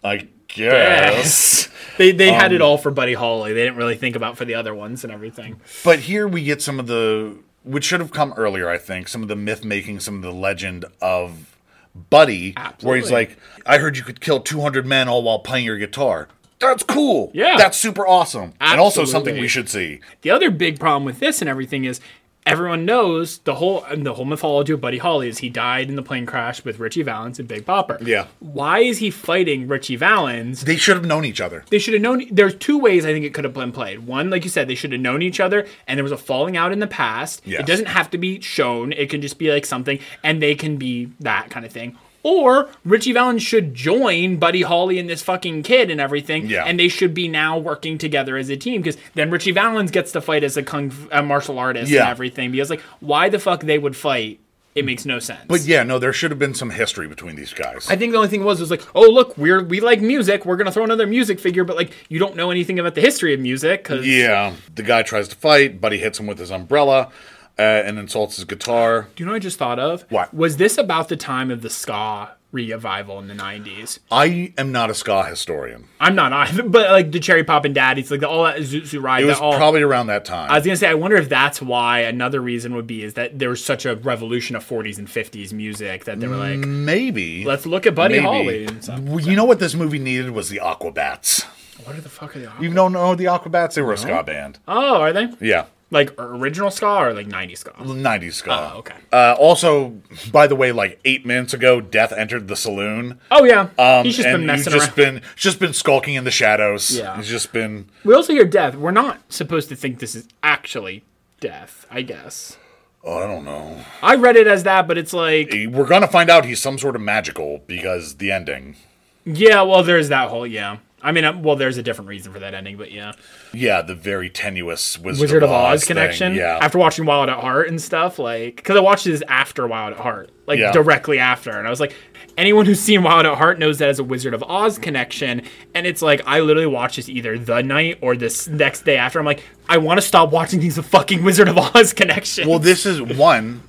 I guess. They they had Um, it all for Buddy Holly. They didn't really think about for the other ones and everything. But here we get some of the, which should have come earlier, I think, some of the myth making, some of the legend of Buddy, where he's like, I heard you could kill 200 men all while playing your guitar. That's cool. Yeah. That's super awesome. And also something we should see. The other big problem with this and everything is everyone knows the whole the whole mythology of Buddy Holly is he died in the plane crash with Ritchie Valens and Big Bopper. Yeah. Why is he fighting Ritchie Valens? They should have known each other. They should have known. There's two ways I think it could have been played. One, like you said, they should have known each other, and there was a falling out in the past. Yes. It doesn't have to be shown. It can just be like something, and they can be that kind of thing. Or Ritchie Valens should join Buddy Holly and this fucking kid and everything, Yeah. and they should be now working together as a team because then Ritchie Valens gets to fight as a kung fu, a martial artist Yeah. and everything. Because like, why the fuck they would fight? It makes no sense. But yeah, no, there should have been some history between these guys. I think the only thing was was like, oh look, we're we like music. We're gonna throw another music figure, but like you don't know anything about the history of music because yeah. The guy tries to fight. Buddy hits him with his umbrella uh, and insults his guitar. Do you know what I just thought of? What? was this about the time of the ska revival in the '90s? I am not a ska historian. I'm not either, but like the Cherry Poppin' Daddies, like the, all that Zoot Ride. It was all, probably around that time. I was gonna say, I wonder if that's why. Another reason would be is that there was such a revolution of 40s and 50s music that they were like, Maybe. let's look at Buddy. Holly. And stuff. Well, You know what this movie needed was the Aquabats. What are the fuck are they? You don't know the Aquabats? They were a ska band. Oh, are they? Yeah. Like original ska or like 90s ska? 90s ska. Oh, okay. Uh, also, by the way, like eight minutes ago, Death entered the saloon. Oh yeah, Um, he's just been messing he's just around. been just been skulking in the shadows. Yeah. he's just been. We also hear death. We're not supposed to think this is actually death. I guess. Oh, I don't know. I read it as that, but it's like, We're gonna find out he's some sort of magical because the ending. yeah. Well, there's that whole yeah. I mean, uh, well, there's a different reason for that ending, but yeah. Yeah, the very tenuous Wizard, Wizard of Oz, thing, connection. Yeah, After watching Wild at Heart and stuff, like, because I watched this after Wild at Heart, like Yeah. directly after, and I was like, anyone who's seen Wild at Heart knows that as a Wizard of Oz connection, and it's like I literally watched this either the night or this next day after. I'm like, I want to stop watching these fucking Wizard of Oz connection. Well, this is one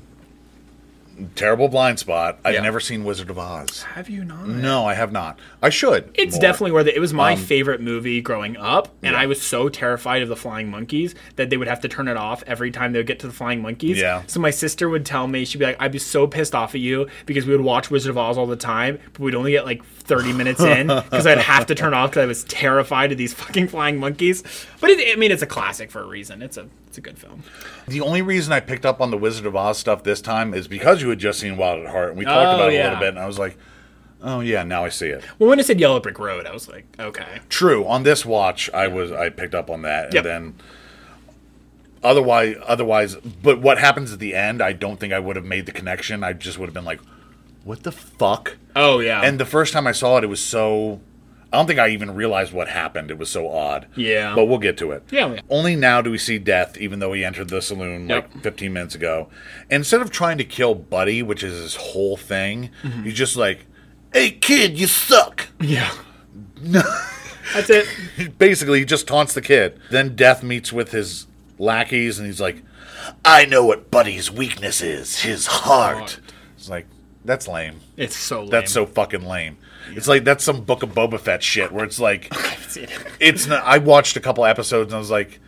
terrible blind spot. I've Yeah. never seen Wizard of Oz. have you not? No, I have not. I should. It's more. definitely worth it. It was my Um, favorite movie growing up, and I was so terrified of the flying monkeys that they would have to turn it off every time they would get to the flying monkeys. Yeah. So my sister would tell me, she'd be like, I'd be so pissed off at you because we would watch Wizard of Oz all the time, but we'd only get like 30 minutes in because I'd have to turn off because I was terrified of these fucking flying monkeys. But it, I mean, it's a classic for a reason. It's a it's a good film. The only reason I picked up on the Wizard of Oz stuff this time is because you had just seen Wild at Heart, and we talked Oh, about it a little bit, and I was like, "Oh yeah, now I see it." Well, when it said Yellow Brick Road, I was like, okay. True. On this watch, I was I picked up on that, and Yep. then otherwise, otherwise, but what happens at the end, I don't think I would have made the connection. I just would have been like, "What the fuck?" Oh yeah. And the first time I saw it, it was so. I don't think I even realized what happened. It was so odd. Yeah. But we'll get to it. Yeah, yeah. Only now do we see Death, even though he entered the saloon Yep. like 15 minutes ago. And instead of trying to kill Buddy, which is his whole thing, Mm-hmm. he's just like, hey, kid, you suck. yeah. That's it. Basically, he just taunts the kid. Then Death meets with his lackeys, and he's like, I know what Buddy's weakness is his heart. Heart. It's like, that's lame. It's so lame. That's so fucking lame. It's like that's some Book of Boba Fett shit where it's like It's- it's not, I watched a couple episodes and I was like,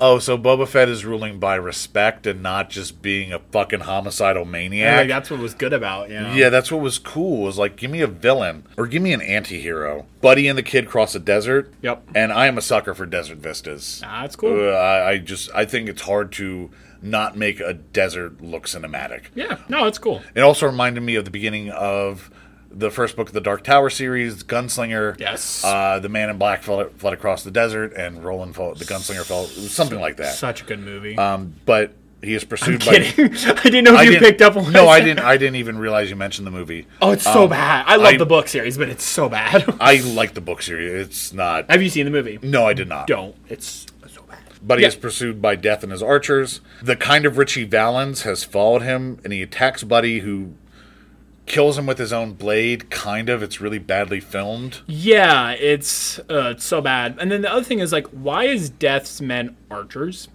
oh, so Boba Fett is ruling by respect and not just being a fucking homicidal maniac. like, that's what was good about, you know? yeah, that's what was cool. Was like, give me a villain or give me an anti-hero. Buddy and the kid cross a desert. Yep. And I am a sucker for desert vistas. Ah, that's cool. Uh, I, I just I think it's hard to not make a desert look cinematic. Yeah, no, it's cool. It also reminded me of the beginning of the first book of the Dark Tower series, Gunslinger. Yes. Uh, the Man in Black fled, fled across the desert, and Roland fell, the Gunslinger fell. Something like that. Such a good movie. Um, but he is pursued Kidding. by. I didn't know I you didn't- picked up on No, I didn't. I didn't even realize you mentioned the movie. Oh, it's so Um, bad. I love I- the book series, but it's so bad. I like the book series. It's not. Have you seen the movie? no, I did not. Don't. It's so bad. But he Yeah. is pursued by Death and his archers. The kind of Ritchie Valens has followed him, and he attacks Buddy, who kills him with his own blade. Kind of. It's really badly filmed. Yeah, it's uh, it's so bad. And then the other thing is like, why is Death's men archers?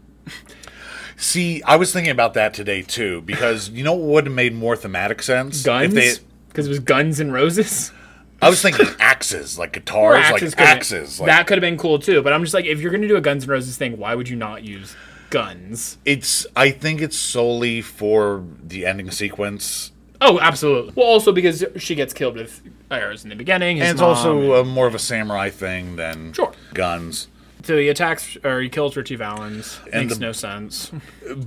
See, I was thinking about that today too, because you know what would have made more thematic sense? Guns? Because it was Guns and Roses. I was thinking axes, like guitars, axes. like axes. Like, that could have been cool too. But I'm just like, if you're gonna do a Guns and Roses thing, why would you not use guns? it's. I think it's solely for the ending sequence, Oh, absolutely. Well, also because she gets killed with arrows in the beginning. and it's also uh, more of a samurai thing than Sure. guns. So he attacks or he kills Ritchie Valens. And Makes the- no sense.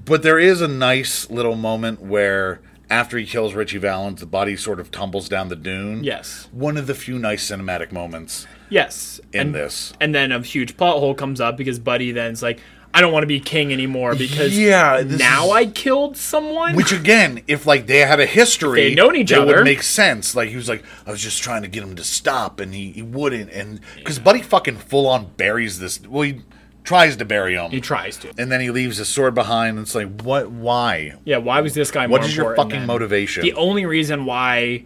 But there is a nice little moment where after he kills Ritchie Valens, the body sort of tumbles down the dune. Yes. One of the few nice cinematic moments Yes. in and, this. And then a huge plot hole comes up because Buddy then's like, I don't want to be king anymore because Yeah, now is- I killed someone. Which again, if like they had a history, they'd known each it other. would make sense. Like he was like, I was just trying to get him to stop, and he, he wouldn't, and because Buddy fucking full on buries this. Well, he tries to bury him, he tries to. and then he leaves his sword behind. And it's like, what? Why? Yeah, why was this guy What is your fucking motivation? The only reason why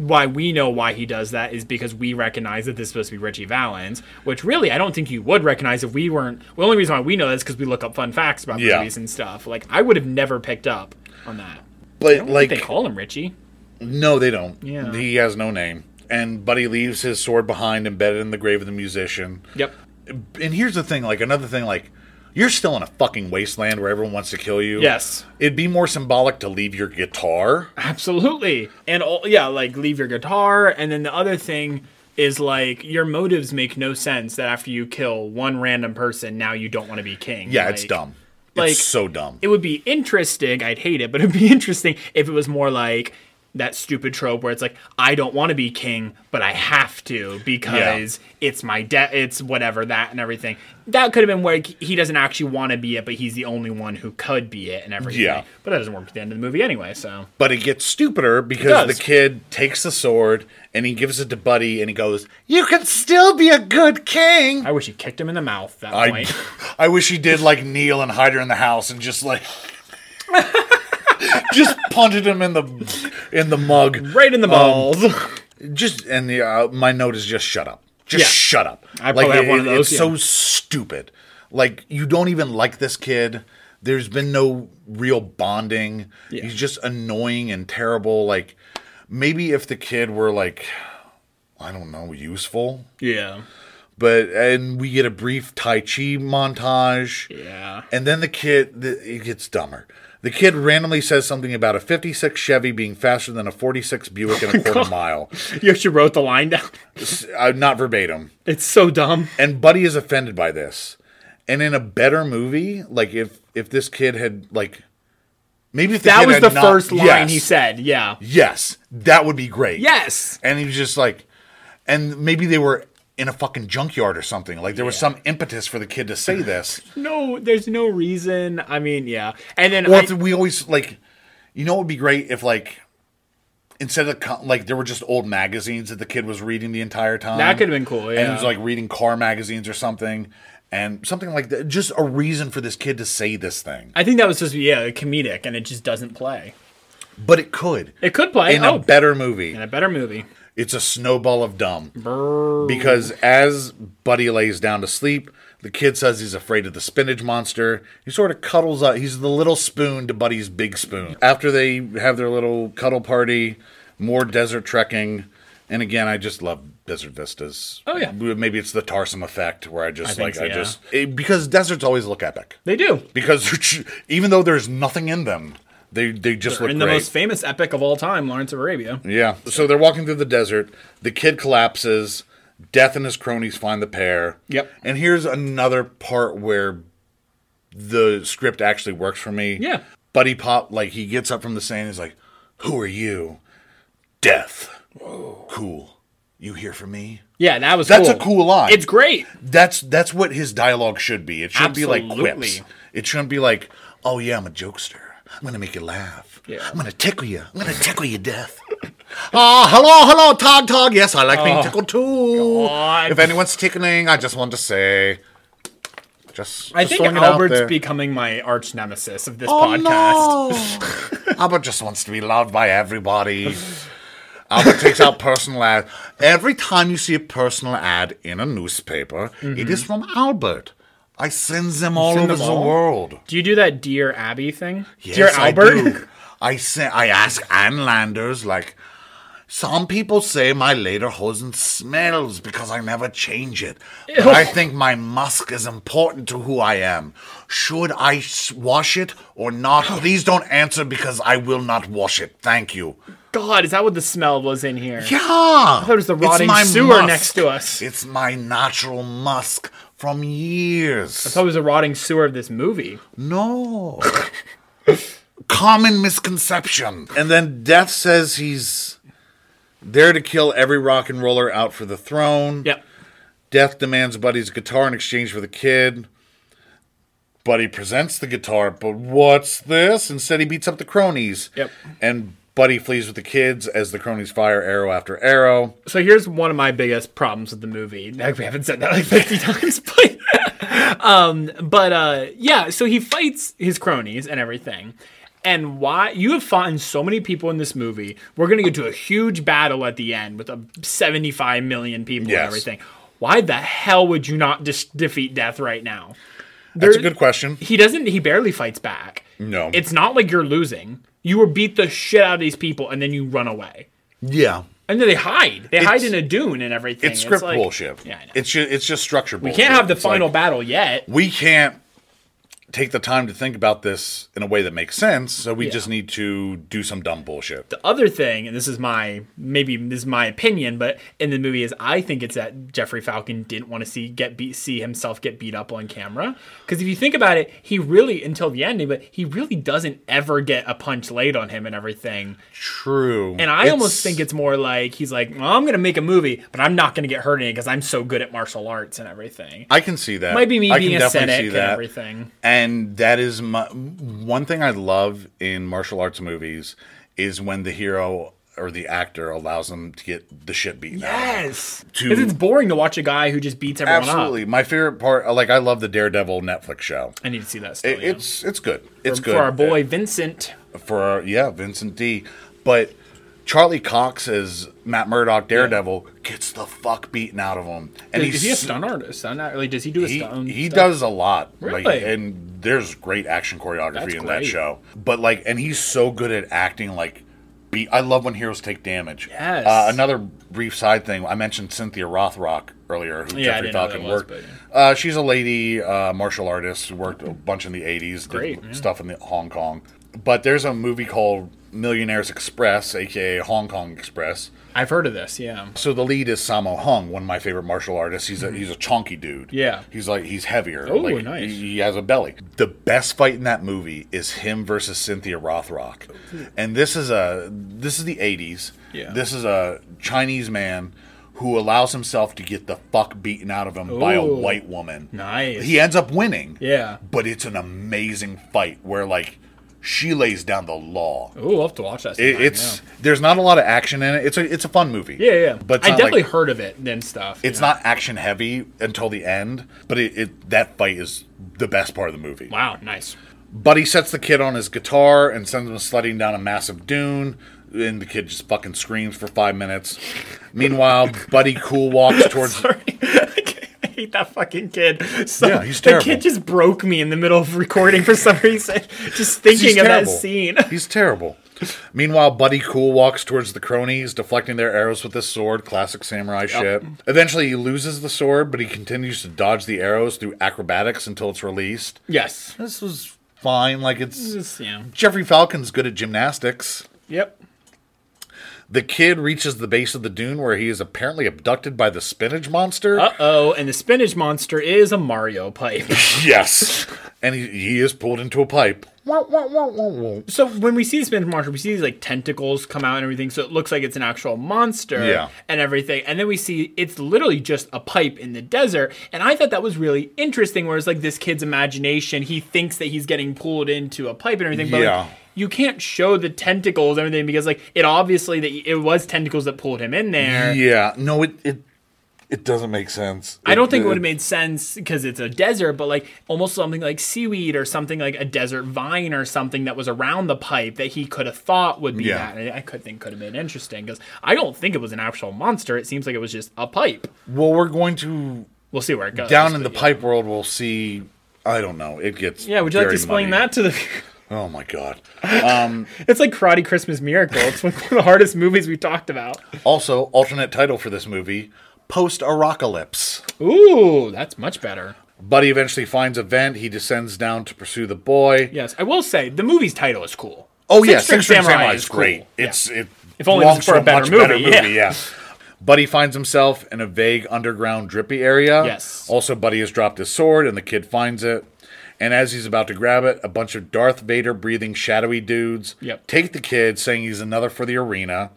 why we know why he does that is because we recognize that this is supposed to be Ritchie Valens, which really I don't think you would recognize if we weren't. The only reason why we know that is because we look up fun facts about Yeah. movies and stuff. Like I would have never picked up on that. but like, they call him Ritchie. no, they don't. Yeah. he has no name. And Buddy leaves his sword behind, embedded in the grave of the musician. Yep. And here's the thing, like another thing, like you're still in a fucking wasteland where everyone wants to kill you. Yes. It'd be more symbolic to leave your guitar. Absolutely. And all, yeah, like leave your guitar. And then the other thing is like your motives make no sense that after you kill one random person, now you don't want to be king. Yeah, it's dumb. Like it's so dumb. it would be interesting. I'd hate it, but it'd be interesting if it was more like that stupid trope where it's like I don't want to be king, but I have to because it's my debt. It's whatever that and everything. That could have been where he doesn't actually want to be it, but he's the only one who could be it and everything. Yeah. But that doesn't work at the end of the movie anyway. So But it gets stupider because the kid takes the sword and he gives it to Buddy and he goes, "You can still be a good king." I wish he kicked him in the mouth. That I, point. I wish he did like Neil and hide her in the house and just like just punted him in the in the mug. right in the balls. Just and the, uh, my note is just shut up. Just Yeah. shut up. I probably have one of those, It's yeah. so stupid. Like you don't even like this kid. There's been no real bonding. Yeah. He's just annoying and terrible. Like maybe if the kid were like, I don't know, useful. yeah. But and we get a brief Tai Chi montage. Yeah. And then the kid, the, it gets dumber. The kid randomly says something about a 56 Chevy being faster than a 46 Buick in a quarter mile. You actually wrote the line down. Uh, not verbatim. It's so dumb. And Buddy is offended by this. And in a better movie, like if if this kid had like maybe That was the not- first line Yes. he said. Yeah. Yes, that would be great. Yes. And he was just like, and maybe they were in a fucking junkyard or something. Like there was some impetus for the kid to say this. No, there's no reason. I mean, yeah. And then Or I, we always like, you know, it would be great if like instead of like there were just old magazines that the kid was reading the entire time. That could've been cool, Yeah, And he was like reading car magazines or something, and something like that. Just a reason for this kid to say this thing, I think that was supposed to be yeah comedic, and it just doesn't play. but it could It could play. in oh, a better movie. in a better movie. It's a snowball of dumb. Because as Buddy lays down to sleep, the kid says he's afraid of the spinach monster. He sort of cuddles up. He's the little spoon to Buddy's big spoon. After they have their little cuddle party, more desert trekking. And again, I just love desert vistas. Oh, yeah. Maybe it's the Tarsem effect where I just I like so, I yeah. just it- because deserts always look epic. They do. Because even though there's nothing in them, they they just They're look in the most famous epic of all time, Lawrence of Arabia. Yeah. So they're walking through the desert. The kid collapses. Death and his cronies find the pair. Yep. And here's another part where the script actually works for me. Yeah. Buddy Pop, like, he gets up from the sand. He's like, Who are you? Death. Cool. You here for me? Yeah, that was. That's a cool line. It's great. That's that's what his dialogue should be. It shouldn't be like quips. It shouldn't be like, oh yeah, I'm a jokester. I'm gonna make you laugh. Yeah. I'm gonna tickle you. I'm gonna tickle you death. Ah, hello, hello, Tog Tog. Yes, I like being tickled too. Oh, God. If anyone's tickling, I just want to say, just. I just think throwing it Albert's becoming my arch nemesis of this Oh, podcast. no. Albert just wants to be loved by everybody. Albert takes out personal ads. Every time you see a personal ad in a newspaper, it is from Albert. I send them all send over them the all? world. Do you do that Dear Abby thing? Yes, Dear I Albert? do. I say I ask Ann Landers like some people say my lederhosen smells because I never change it. But I think my musk is important to who I am. Should I wash it or not? Please don't answer because I will not wash it. Thank you. God, is that what the smell was in here? Yeah. I thought it was the rotting sewer next to us. It's my natural musk from years. I thought it was a rotting sewer of this movie. No. Common misconception. And then Death says he's there to kill every rock and roller out for the throne. Yep. Death demands Buddy's guitar in exchange for the kid. Buddy presents the guitar, but what's this? Instead, he beats up the cronies. Yep. And Buddy flees with the kids as the cronies fire arrow after arrow. So here's one of my biggest problems with the movie. Like, we haven't said that like 50 times, but um, but uh, yeah. So he fights his cronies and everything. And why you have fought so many people in this movie? We're gonna get to a huge battle at the end with a 75 million people Yes. and everything. Why the hell would you not just defeat Death right now? That's a good question. He doesn't. He barely fights back. No. It's not like you're losing. You were beat the shit out of these people, and then you run away. Yeah. And then they hide. They hide in a dune and everything. It's script like- bullshit. Yeah, I know. It's just, it's just structure we can't have the It's final like, battle yet. we can't take the time to think about this in a way that makes sense. So we Yeah. just need to do some dumb bullshit. The other thing, and this is my maybe this is my opinion, but in the movie is I think it's that Jeffrey Falcon didn't want to see get beat, see himself get beat up on camera. Because if you think about it, he really until the ending, but he really doesn't ever get a punch laid on him and everything. True. And I almost think it's more like he's like, well, I'm gonna make a movie, but I'm not gonna get hurt in it because I'm so good at martial arts and everything. I can see that. Might be me I being a cynic and everything. And that is my one thing I love in martial arts movies is when the hero or the actor allows them to get the shit beaten out. of them. Yes, because it's boring to watch a guy who just beats everyone Absolutely. up. My favorite part, uh, like I love the Daredevil Netflix show. I need to see that. Still, It, yeah. It's it's good. It's for, good for our boy Vincent. for our, yeah Vincent D. But Charlie Cox as Matt Murdock Daredevil gets the fuck beaten out of him, and Is, he's is he a stunt artist? Stunt act- Like, does he do a he, stunt? he stuff? does a lot Really? like, and there's great action choreography That's in that show. But like and he's so good at acting like be i love when heroes take damage. Yes. uh, another brief side thing i mentioned cynthia rothrock earlier who Yeah, jeffrey falcon that was, worked. uh, she's a lady uh, martial artist who worked a bunch in the 80s did Great, yeah. stuff in the hong kong. But there's a movie called millionaires express aka hong kong express I've heard of this. Yeah. so the lead is Sammo Hung, one of my favorite martial artists. He's a he's a chunky dude. Mm-hmm. Yeah. he's like he's heavier. Oh, like, nice. He, he has a belly. The best fight in that movie is him versus Cynthia Rothrock, and this is a this is the '80s. Yeah. This is a Chinese man who allows himself to get the fuck beaten out of him by a white woman. Nice. He ends up winning. Yeah. but it's an amazing fight where like she lays down the law. Oh, we'll have to watch that. It, it's there's not a lot of action in it. It's a it's a fun movie. yeah, yeah. yeah. but I definitely like- heard of it and stuff. it's yeah. not action heavy until the end, but it, it that fight is the best part of the movie. Wow, nice. Buddy sets the kid on his guitar and sends him sledding down a massive dune, and the kid just fucking screams for five minutes. Meanwhile, Buddy cool walks towards. Hate that fucking kid. So, Yeah, he's the terrible. kid just broke me in the middle of recording for some reason. Just thinking of that scene. He's terrible. Meanwhile, Buddy Cool walks towards the cronies, deflecting their arrows with his sword. Classic samurai shit. Eventually, he loses the sword, but he continues to dodge the arrows through acrobatics until it's released. yes. This was fine. Like it's Just, yeah. Jeffrey Falcon's good at gymnastics. Yep. The kid reaches the base of the dune where he is apparently abducted by the spinach monster. Uh oh, and the spinach monster is a Mario pipe. yes. And he, he is pulled into a pipe. So when we see the spinach monster, we see these like tentacles come out and everything, so it looks like it's an actual monster Yeah. and everything. And then we see it's literally just a pipe in the desert. And I thought that was really interesting, whereas like this kid's imagination, he thinks that he's getting pulled into a pipe and everything, but Yeah. like, you can't show the tentacles and everything because like it obviously that it was tentacles that pulled him in there. Yeah. No, it it, it doesn't make sense. I don't think it would have made sense because it's a desert, but like almost something like seaweed or something like a desert vine or something that was around the pipe that he could have thought would be Yeah. that. I could think could have been interesting because I don't think it was an actual monster. It seems like it was just a pipe. Well, we're going to We'll see where it goes. down in the yeah. pipe world. We'll see. I don't know. It gets Yeah, would you like to explain muddy. that to the? Oh my god. Um, it's like Karate Christmas Miracle. It's one of the hardest movies we talked about. Also, alternate title for this movie: Post Arocalypse. Ooh, that's much better. Buddy eventually finds a vent. He descends down to pursue the boy. Yes, I will say the movie's title is cool. Oh yeah, String Six String Samurai Samurai is is great. cool. Yeah. It's it. If only it was belongs for a better movie, yeah. yeah. Buddy finds himself in a vague underground drippy area. Yes. Also, Buddy has dropped his sword, and the kid finds it. And as he's about to grab it, a bunch of Darth Vader breathing shadowy dudes Yep. Mm-hmm. take the kid, saying he's another for the arena.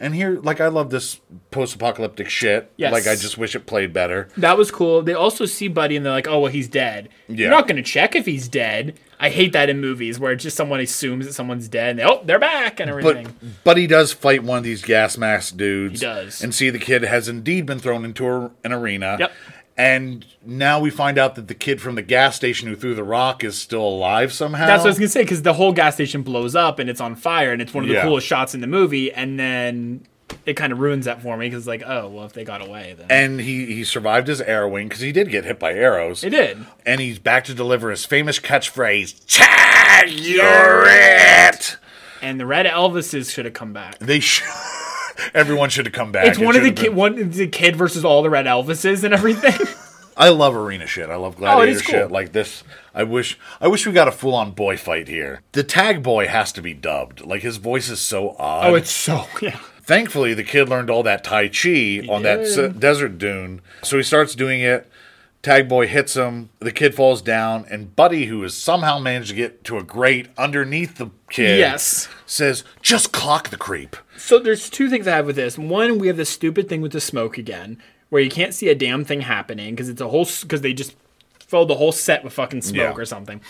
And here, like, I love this post apocalyptic shit. Yes. Like, I just wish it played better. That was cool. They also see Buddy and they're like, oh, well, he's dead. Yeah. You're not going to check if he's dead. I hate that in movies where it's just someone assumes that someone's dead and they, oh, they're back and everything. But. Buddy does fight one of these gas mask dudes. He does. And see the kid has indeed been thrown into a, an arena. Yep. And now we find out that the kid from the gas station who threw the rock is still alive somehow. That's what I was going to say because the whole gas station blows up and it's on fire and it's one of the Yeah. coolest shots in the movie. And then it kind of ruins that for me because, like, oh, well, if they got away, then. and he, he survived his arrowing because he did get hit by arrows. it did. And he's back to deliver his famous catchphrase, Chad, you're it! And the Red Elvises should have come back. They should. Everyone should have come back. It's It one of the kid, been- one the kid versus all the Red Elvises and everything. I love arena shit. I love oh, gladiator is cool. shit like this. I wish I wish we got a full on boy fight here. The tag boy has to be dubbed. Like his voice is so odd. Oh, it's so yeah. Thankfully, the kid learned all that Tai Chi on that s- desert dune. So he starts doing it. Tag boy hits him. The kid falls down. And Buddy, who has somehow managed to get to a grate underneath the kid, Yes. says, just clock the creep. So there's two things I have with this. One, we have this stupid thing with the smoke again, where you can't see a damn thing happening because it's a whole because they just filled the whole set with fucking smoke Yeah. or something.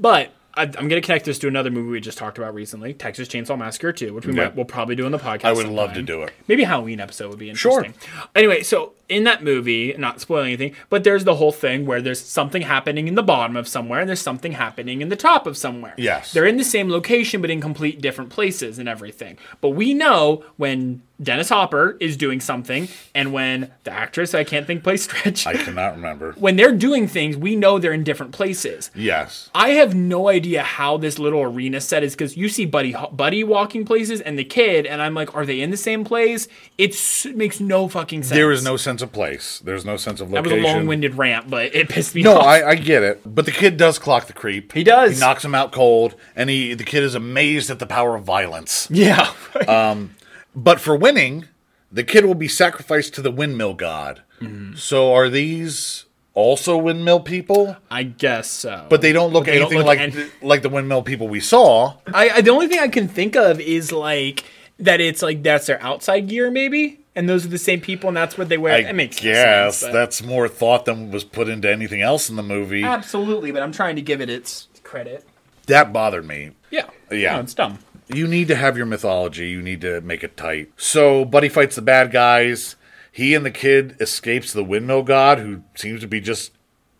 But I, I'm gonna connect this to another movie we just talked about recently, Texas Chainsaw Massacre 2, which we Yeah. might we'll probably do in the podcast. I would love to do it. Maybe a Halloween episode would be interesting. Sure. interesting. Anyway, so in that movie, not spoiling anything, but there's the whole thing where there's something happening in the bottom of somewhere and there's something happening in the top of somewhere. Yes. They're in the same location but in complete different places and everything. But we know when Dennis Hopper is doing something and when the actress I can't think plays Stretch I cannot remember. when they're doing things, we know they're in different places. Yes. I have no idea how this little arena set is because you see Buddy Buddy walking places and the kid, and I'm like, are they in the same place? It's, it makes no fucking sense. There is no sense of place. There's no sense of location. That was a long-winded rant, but it pissed me No, off. I, I get it. But the kid does clock the creep. He does. He knocks him out cold, and he the kid is amazed at the power of violence. yeah. Um, But for winning, the kid will be sacrificed to the windmill god. Mm-hmm. So are these also windmill people? I guess so. But they don't look They don't anything look like any- like the windmill people we saw. I, I the only thing I can think of is like that it's like that's their outside gear maybe, and those are the same people, and that's what they wear. I it makes guess sense. but- that's more thought than was put into anything else in the movie. absolutely, but I'm trying to give it its credit. That bothered me. Yeah, Yeah. No, it's dumb. You need to have your mythology. You need to make it tight. So Buddy fights the bad guys. He and the kid escapes the windmill god, who seems to be just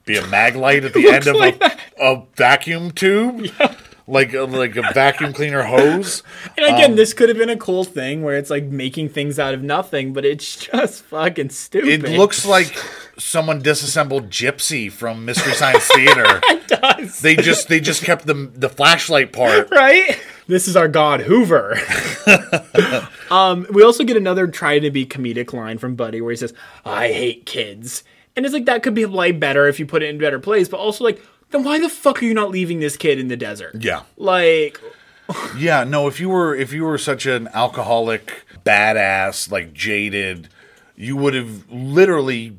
be a mag light at the end of like a, a vacuum tube, like a, like a vacuum cleaner hose. And again, Um, this could have been a cool thing where it's like making things out of nothing, but it's just fucking stupid. It looks like someone disassembled Gypsy from Mystery Science Theater. it does. They just they just kept the the flashlight part. right? This is our god Hoover. um, we also get another try to be comedic line from Buddy where he says, "I hate kids," and it's like that could be like better if you put it in better place, but also like, then why the fuck are you not leaving this kid in the desert? Yeah. Like, Yeah, no, if you were if you were such an alcoholic, badass, like jaded, you would have literally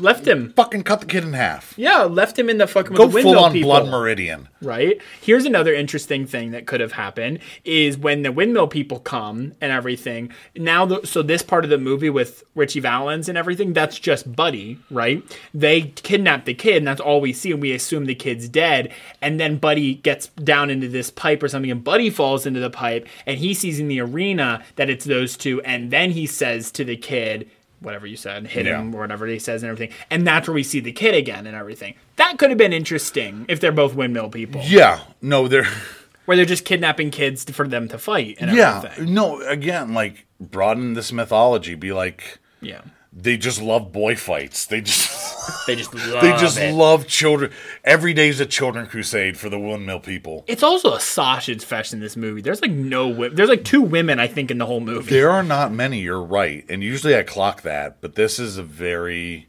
left him. fucking cut the kid in half. Yeah, left him in the fucking Go with the full windmill on people. blood meridian. right? Here's another interesting thing that could have happened is when the windmill people come and everything. Now, the, so this part of the movie with Ritchie Valens and everything, that's just Buddy, right? They kidnap the kid, and that's all we see, and we assume the kid's dead. And then Buddy gets down into this pipe or something, and Buddy falls into the pipe, and he sees in the arena that it's those two, and then he says to the kid. Whatever you said, hit him or whatever he says and everything, and that's where we see the kid again and everything. That could have been interesting if they're both windmill people Yeah, no, they're where they're just kidnapping kids for them to fight and yeah, everything. no. Again, like broaden this mythology. Be like Yeah. They just love boy fights. They just They just love they just it. love children. Every day's a children crusade for the windmill people. It's also a sausage fest in this movie. There's like no wo- there's like two women I think in the whole movie. There are not many. You're right, and usually I clock that, but this is a very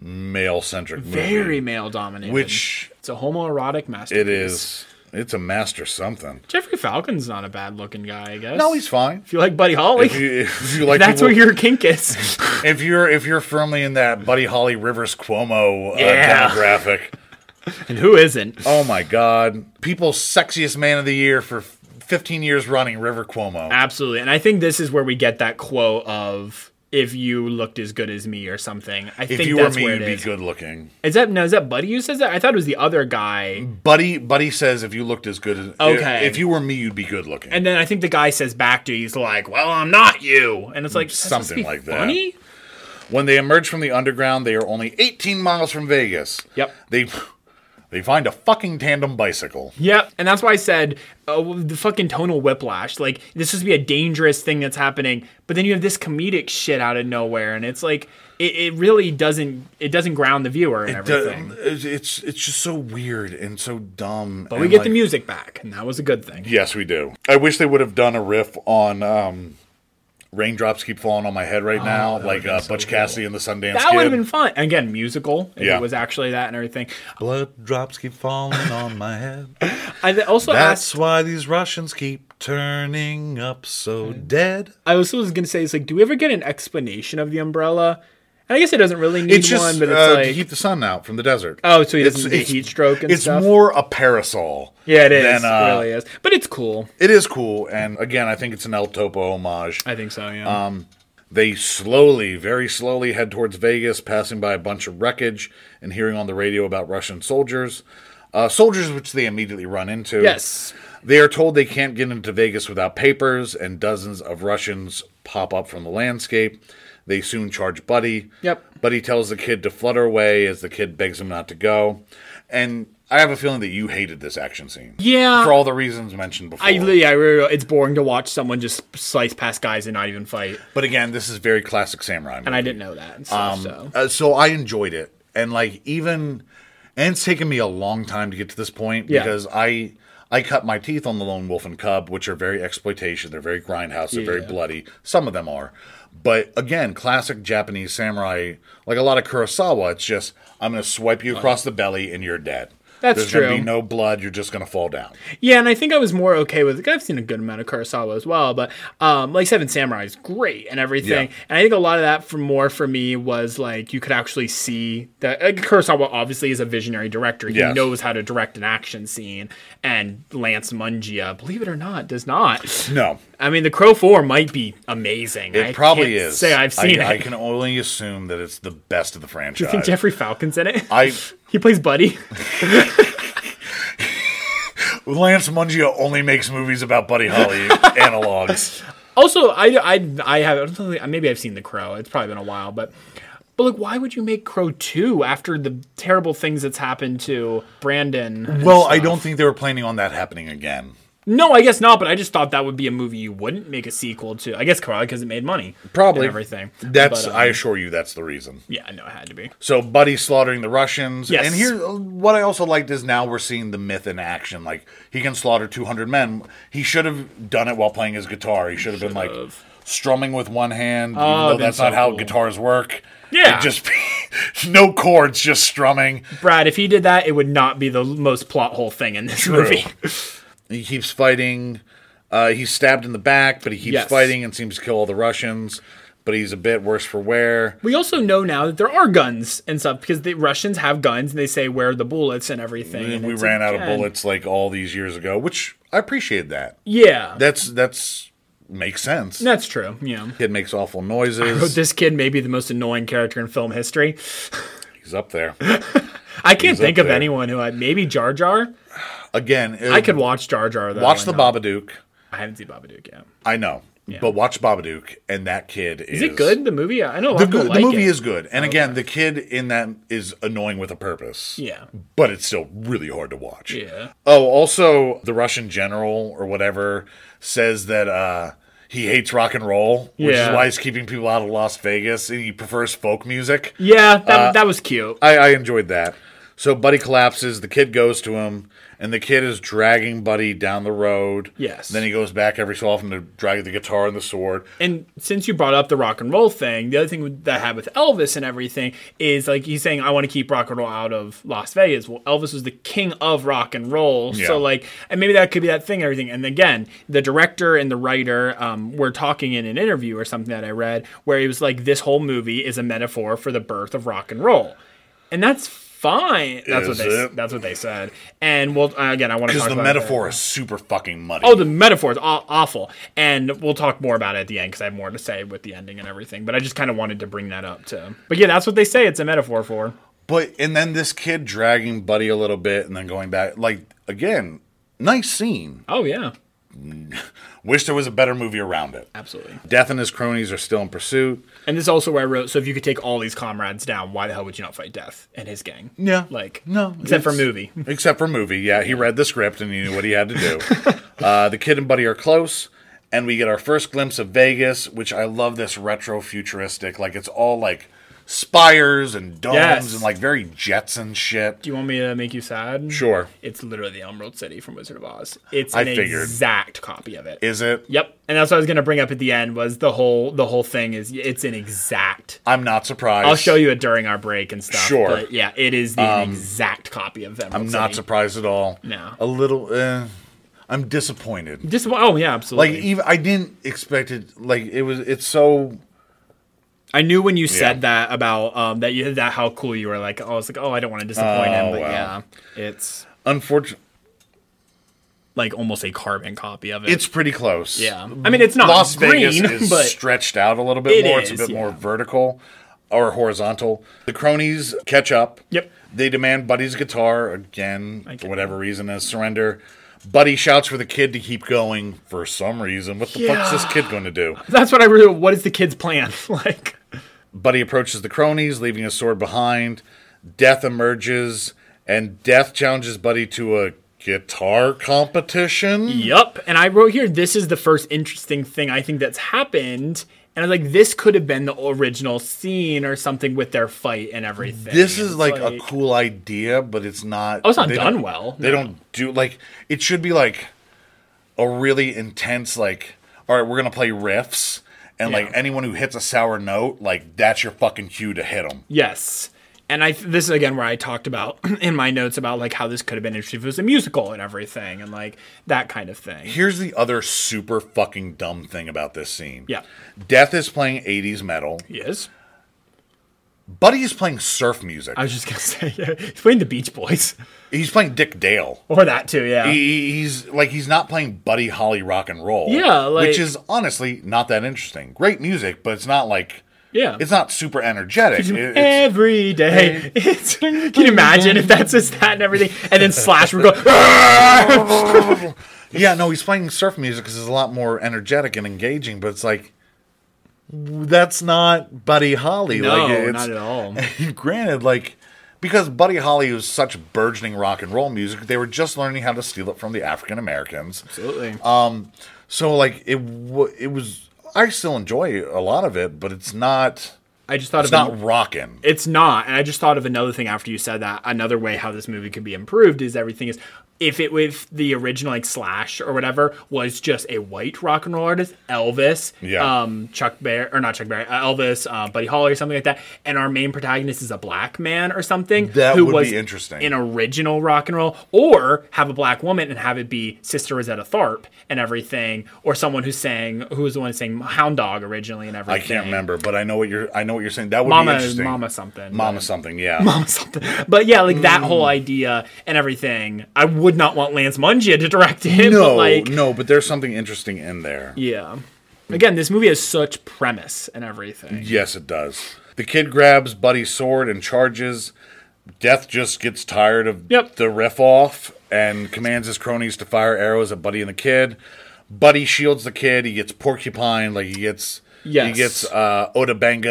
male centric movie. Very male dominated. which it's a homoerotic masterpiece. it is. It's a master something. Jeffrey Falcon's not a bad looking guy, I guess. No, he's fine. If you like Buddy Holly, If you, if you like, that's people- where your kink is. if you're if you're firmly in that Buddy Holly Rivers Cuomo uh, Yeah. demographic. and who isn't? Oh my God! People's sexiest man of the year for 15 years running, River Cuomo. Absolutely. And I think this is where we get that quote of if you looked as good as me or something. I if think you were that's me, where you'd be good looking. Is that no? Is that Buddy who says that? I thought it was the other guy. Buddy, Buddy says if you looked as good as Okay. if, you were me, you'd be good looking. And then I think the guy says back to you, he's like, "Well, I'm not you," and it's like that's supposed to Something be like that. funny? when they emerge from the underground, they are only 18 miles from Vegas. Yep. They they find a fucking tandem bicycle. Yep. And that's why I said uh, the fucking tonal whiplash. Like this is be a dangerous thing that's happening, but then you have this comedic shit out of nowhere, and it's like it, it really doesn't it doesn't ground the viewer and everything. It's it's it's just so weird and so dumb. but we get the music back, and that was a good thing. Yes, we do. I wish they would have done a riff on um, Raindrops keep falling on my head right now, like uh, Butch Cassidy and the Sundance That Kid. would have been fun. And again, musical. If Yeah. it was actually that and everything. Blood drops keep falling on my head. I also That's asked. why these Russians keep turning up so dead. I also was gonna say, it's like, do we ever get an explanation of the umbrella? And I guess it doesn't really need It's just one, but it's uh, like, to keep the sun out from the desert. oh, so he doesn't get heat stroke and it's stuff. more a parasol. yeah, it is. than, uh, it really is. But it's cool. It is cool, and again, I think it's an El Topo homage. I think so. Yeah. Um, They slowly, very slowly head towards Vegas, passing by a bunch of wreckage and hearing on the radio about Russian soldiers. Uh, soldiers which they immediately run into. yes. They are told they can't get into Vegas without papers, and dozens of Russians pop up from the landscape. They soon charge Buddy. Yep. Buddy tells the kid to flutter away as the kid begs him not to go. And I have a feeling that you hated this action scene. Yeah. For all the reasons mentioned before. I yeah, I really, it's boring to watch someone just slice past guys and not even fight, but again, this is very classic samurai. and I didn't know that. And stuff, so Uh, so I enjoyed it, and like even, and it's taken me a long time to get to this point Yeah. because I I cut my teeth on the Lone Wolf and Cub, which are very exploitation. They're very grindhouse. They're very bloody. Some of them are, but again, classic Japanese samurai, like a lot of Kurosawa. It's just I'm going to swipe you across the belly and you're dead. That's There's gonna true. be no blood. You're just going to fall down. yeah, and I think I was more okay with. I've seen a good amount of Kurosawa as well, but um, like Seven Samurai is great and everything. Yeah. And I think a lot of that for more for me was like you could actually see that like, Kurosawa obviously is a visionary director. He Yes. knows how to direct an action scene, and Lance Mungia, believe it or not, does not. No, I mean, The Crow Four might be amazing. it I probably is. Say I've seen I, it. I can only assume that it's the best of the franchise. Do you think Jeffrey Falcon's in it? I he plays Buddy. Lance Mungia only makes movies about Buddy Holly analogs. Also, I, I, I have I don't think- maybe I've seen The Crow. It's probably been a while, but but like, why would you make Crow two after the terrible things that's happened to Brandon? Well, I don't think they were planning on that happening again. No, I guess not. But I just thought that would be a movie you wouldn't make a sequel to. I guess probably because it made money, Probably. and everything. That's But, um, I assure you that's the reason. yeah, I know it had to be. So Buddy slaughtering the Russians. Yes. And here what I also liked is now we're seeing the myth in action. Like he can slaughter 200 men. He should have done it while playing his guitar. He should have been like strumming with one hand, even Oh, though that's so not how cool. guitars work. Yeah. It'd just be no chords, just strumming. Brad, if he did that, it would not be the most plot hole thing in this movie. He keeps fighting. Uh, he's stabbed in the back, but he keeps Yes. fighting and seems to kill all the Russians. But he's a bit worse for wear. We also know now that there are guns and stuff because the Russians have guns and they say where are the bullets and everything. and we it's, ran out of bullets like all these years ago, which I appreciate that. Yeah, That's that's makes sense. that's true. Yeah. Kid makes awful noises. this kid may be the most annoying character in film history. He's up there I can't He's think of there. anyone who I maybe Jar Jar. Again. I could watch Jar Jar. Though, watch I the know. Babadook. I haven't seen Babadook yet. I know, but watch Babadook, and that kid is. Is it good? The movie? I know The, people the like movie it. is good, and again, the kid in that is annoying with a purpose. Yeah. but it's still really hard to watch. Yeah. Oh, also, the Russian general or whatever says that uh, he hates rock and roll, which Yeah. is why he's keeping people out of Las Vegas. And he prefers folk music. Yeah, that, Uh, that was cute. I, I enjoyed that. So Buddy collapses. The kid goes to him, and the kid is dragging Buddy down the road. Yes. Then he goes back every so often to drag the guitar and the sword. And since you brought up the rock and roll thing, the other thing that I had with Elvis and everything is like he's saying, I want to keep rock and roll out of Las Vegas. Well, Elvis was the king of rock and roll. Yeah. So, like, and maybe that could be that thing and everything. And again, the director and the writer um, were talking in an interview or something that I read where he was like, this whole movie is a metaphor for the birth of rock and roll. And that's fine. That's Is what they it? that's what they said. And well, uh, again, I want to Because the metaphor that. is super fucking muddy. Oh, the metaphor is aw- awful, and we'll talk more about it at the end because I have more to say with the ending and everything. But I just kind of wanted to bring that up too. But yeah, that's what they say. It's a metaphor for. But and then this kid dragging Buddy a little bit and then going back. Like again, nice scene. Oh yeah, Wish there was a better movie around it. absolutely. Death and his cronies are still in pursuit. And this is also where I wrote. So if you could take all these comrades down, why the hell would you not fight Death and his gang? Yeah. like No, except for movie. Except for movie, yeah. He read the script and he knew what he had to do. uh, the kid and Buddy are close, and we get our first glimpse of Vegas, which I love this retro futuristic. Like it's all like spires and domes Yes. and like very Jetson shit. Do you want me to make you sad? Sure. It's literally the Emerald City from Wizard of Oz. It's I an figured. exact copy of it. Is it? Yep, and that's what I was gonna bring up at the end was the whole the whole thing is it's an exact. I'm not surprised. I'll show you it during our break and stuff. Sure. but yeah, it is the exact copy of Emerald I'm not City. surprised at all. No. A little. Uh, I'm disappointed. Just oh yeah, absolutely. Like even I didn't expect it. Like it was. It's so. I knew when you said Yeah. that about um that you that how cool you were. Like I was like, oh, I don't want to disappoint him, Oh, but wow. yeah, it's Unfortunate. like almost a carbon copy of it. It's pretty close. yeah. I mean, it's not Las green, Vegas is but stretched out a little bit It more. it's a is, bit more vertical or horizontal. The cronies catch up. Yep. They demand Buddy's guitar again for whatever reason as surrender. Buddy shouts for the kid to keep going for some reason. What the fuck's this kid going to do? that's what I really. What is the kid's plan? like, Buddy approaches the cronies, leaving his sword behind. Death emerges, and Death challenges Buddy to a guitar competition. Yup. And I wrote here, this is the first interesting thing I think that's happened. And I was like, this could have been the original scene or something with their fight and everything. This is it's like, a cool idea, but it's not. Oh, it's not done well. They No. don't do like it should be like a really intense like. All right, we're gonna play riffs, and like anyone who hits a sour note, like that's your fucking cue to hit them. Yes. And I this is again where I talked about in my notes about like how this could have been interesting if it was a musical and everything and like that kind of thing. Here's the other super fucking dumb thing about this scene. Yeah. Death is playing 80s metal. Yes. Buddy is playing surf music. I was just gonna say yeah, he's playing the Beach Boys. he's playing Dick Dale. Or that too, yeah. He, he's like he's not playing Buddy Holly rock and roll. Yeah, like- which is honestly not that interesting. Great music, but it's not like yeah. it's not super energetic. It- it's- Every day. It's, can you imagine if that's his that and everything? And then Slash would go, "Ah!" yeah, no, he's playing surf music because it's a lot more energetic and engaging. But it's like that's not Buddy Holly. No, like, it's, not at all. Granted, like because Buddy Holly was such burgeoning rock and roll music, they were just learning how to steal it from the African Americans. Absolutely. So like it, w- it was. I still enjoy a lot of it, but it's not. I just thought It's not rocking. It's not. And I just thought of another thing after you said that. Another way how this movie could be improved is everything is if it with the original like Slash or whatever was just a white rock and roll artist, Elvis, Yeah. um, Chuck Berry or not Chuck Berry, uh, Elvis, uh, Buddy Holly or something like that, and our main protagonist is a black man or something That who would was be interesting. in original rock and roll, or have a black woman and have it be Sister Rosetta Tharpe and everything, or someone who sang who was the one saying Hound Dog originally and everything. I can't remember, but I know what you're. I know what you're saying. That would be Mama, interesting. Mama something. Mama but- something. Yeah. Mama something. But yeah, like that Mm. whole idea and everything. I would not want Lance Mungia to direct it. no, but like, no, but there's something interesting in there. yeah. Again, this movie has such premise and everything. Yes, it does. The kid grabs Buddy's sword and charges. Death just gets tired of Yep. the riff off and commands his cronies to fire arrows at Buddy and the kid. Buddy shields the kid. He gets porcupine, like he gets. He gets uh, Oda banged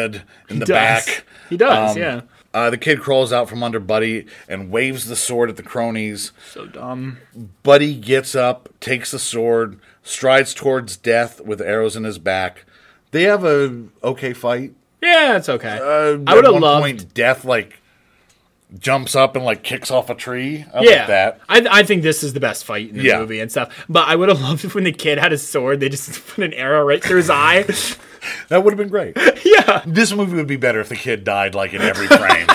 in the does. back. He does, Um, yeah. Uh, the kid crawls out from under Buddy and waves the sword at the cronies. So dumb. Buddy gets up, takes the sword, strides towards death with arrows in his back. They have a okay fight. Yeah, it's okay. Uh, I would have loved. point, Death like jumps up and like kicks off a tree. I yeah, like that. I, I think this is the best fight in the Yeah. movie and stuff. But I would have loved if when the kid had his sword, they just put an arrow right through his eye. That would have been great. yeah, this movie would be better if the kid died like in every frame.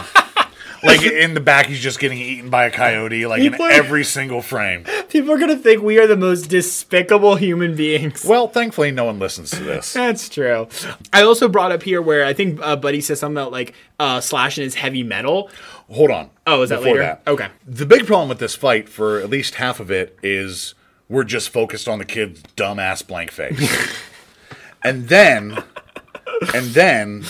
Like in the back, he's just getting eaten by a coyote, like in People- every single frame. people are gonna think we are the most despicable human beings. Well, thankfully, no one listens to this. That's true. I also brought up here where I think uh, Buddy says something about like uh, Slash and his heavy metal. Hold on. Oh, is that Before later? Okay. The big problem with this fight, for at least half of it, is we're just focused on the kid's dumbass blank face. and then, and then,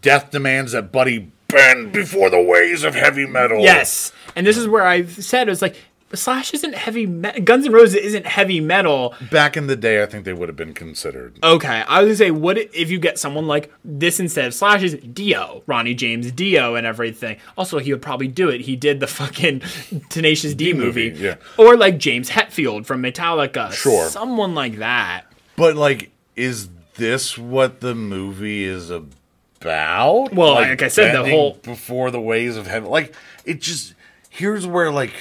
Death demands that Buddy bend before the ways of heavy metal. Yes, and this is where I've said it was like Slash isn't heavy. Me- Guns N' Roses isn't heavy metal. Back in the day, I think they would have been considered. Okay, I was gonna say, what if you get someone like this instead of Slash is Dio, Ronnie James Dio, and everything? Also, he would probably do it. He did the fucking Tenacious D, movie, movie, yeah. Or like James Hetfield from Metallica, Sure. someone like that. But like, is this what the movie is about. Well, like I said, the whole- before the ways of heaven. Like it just here's where like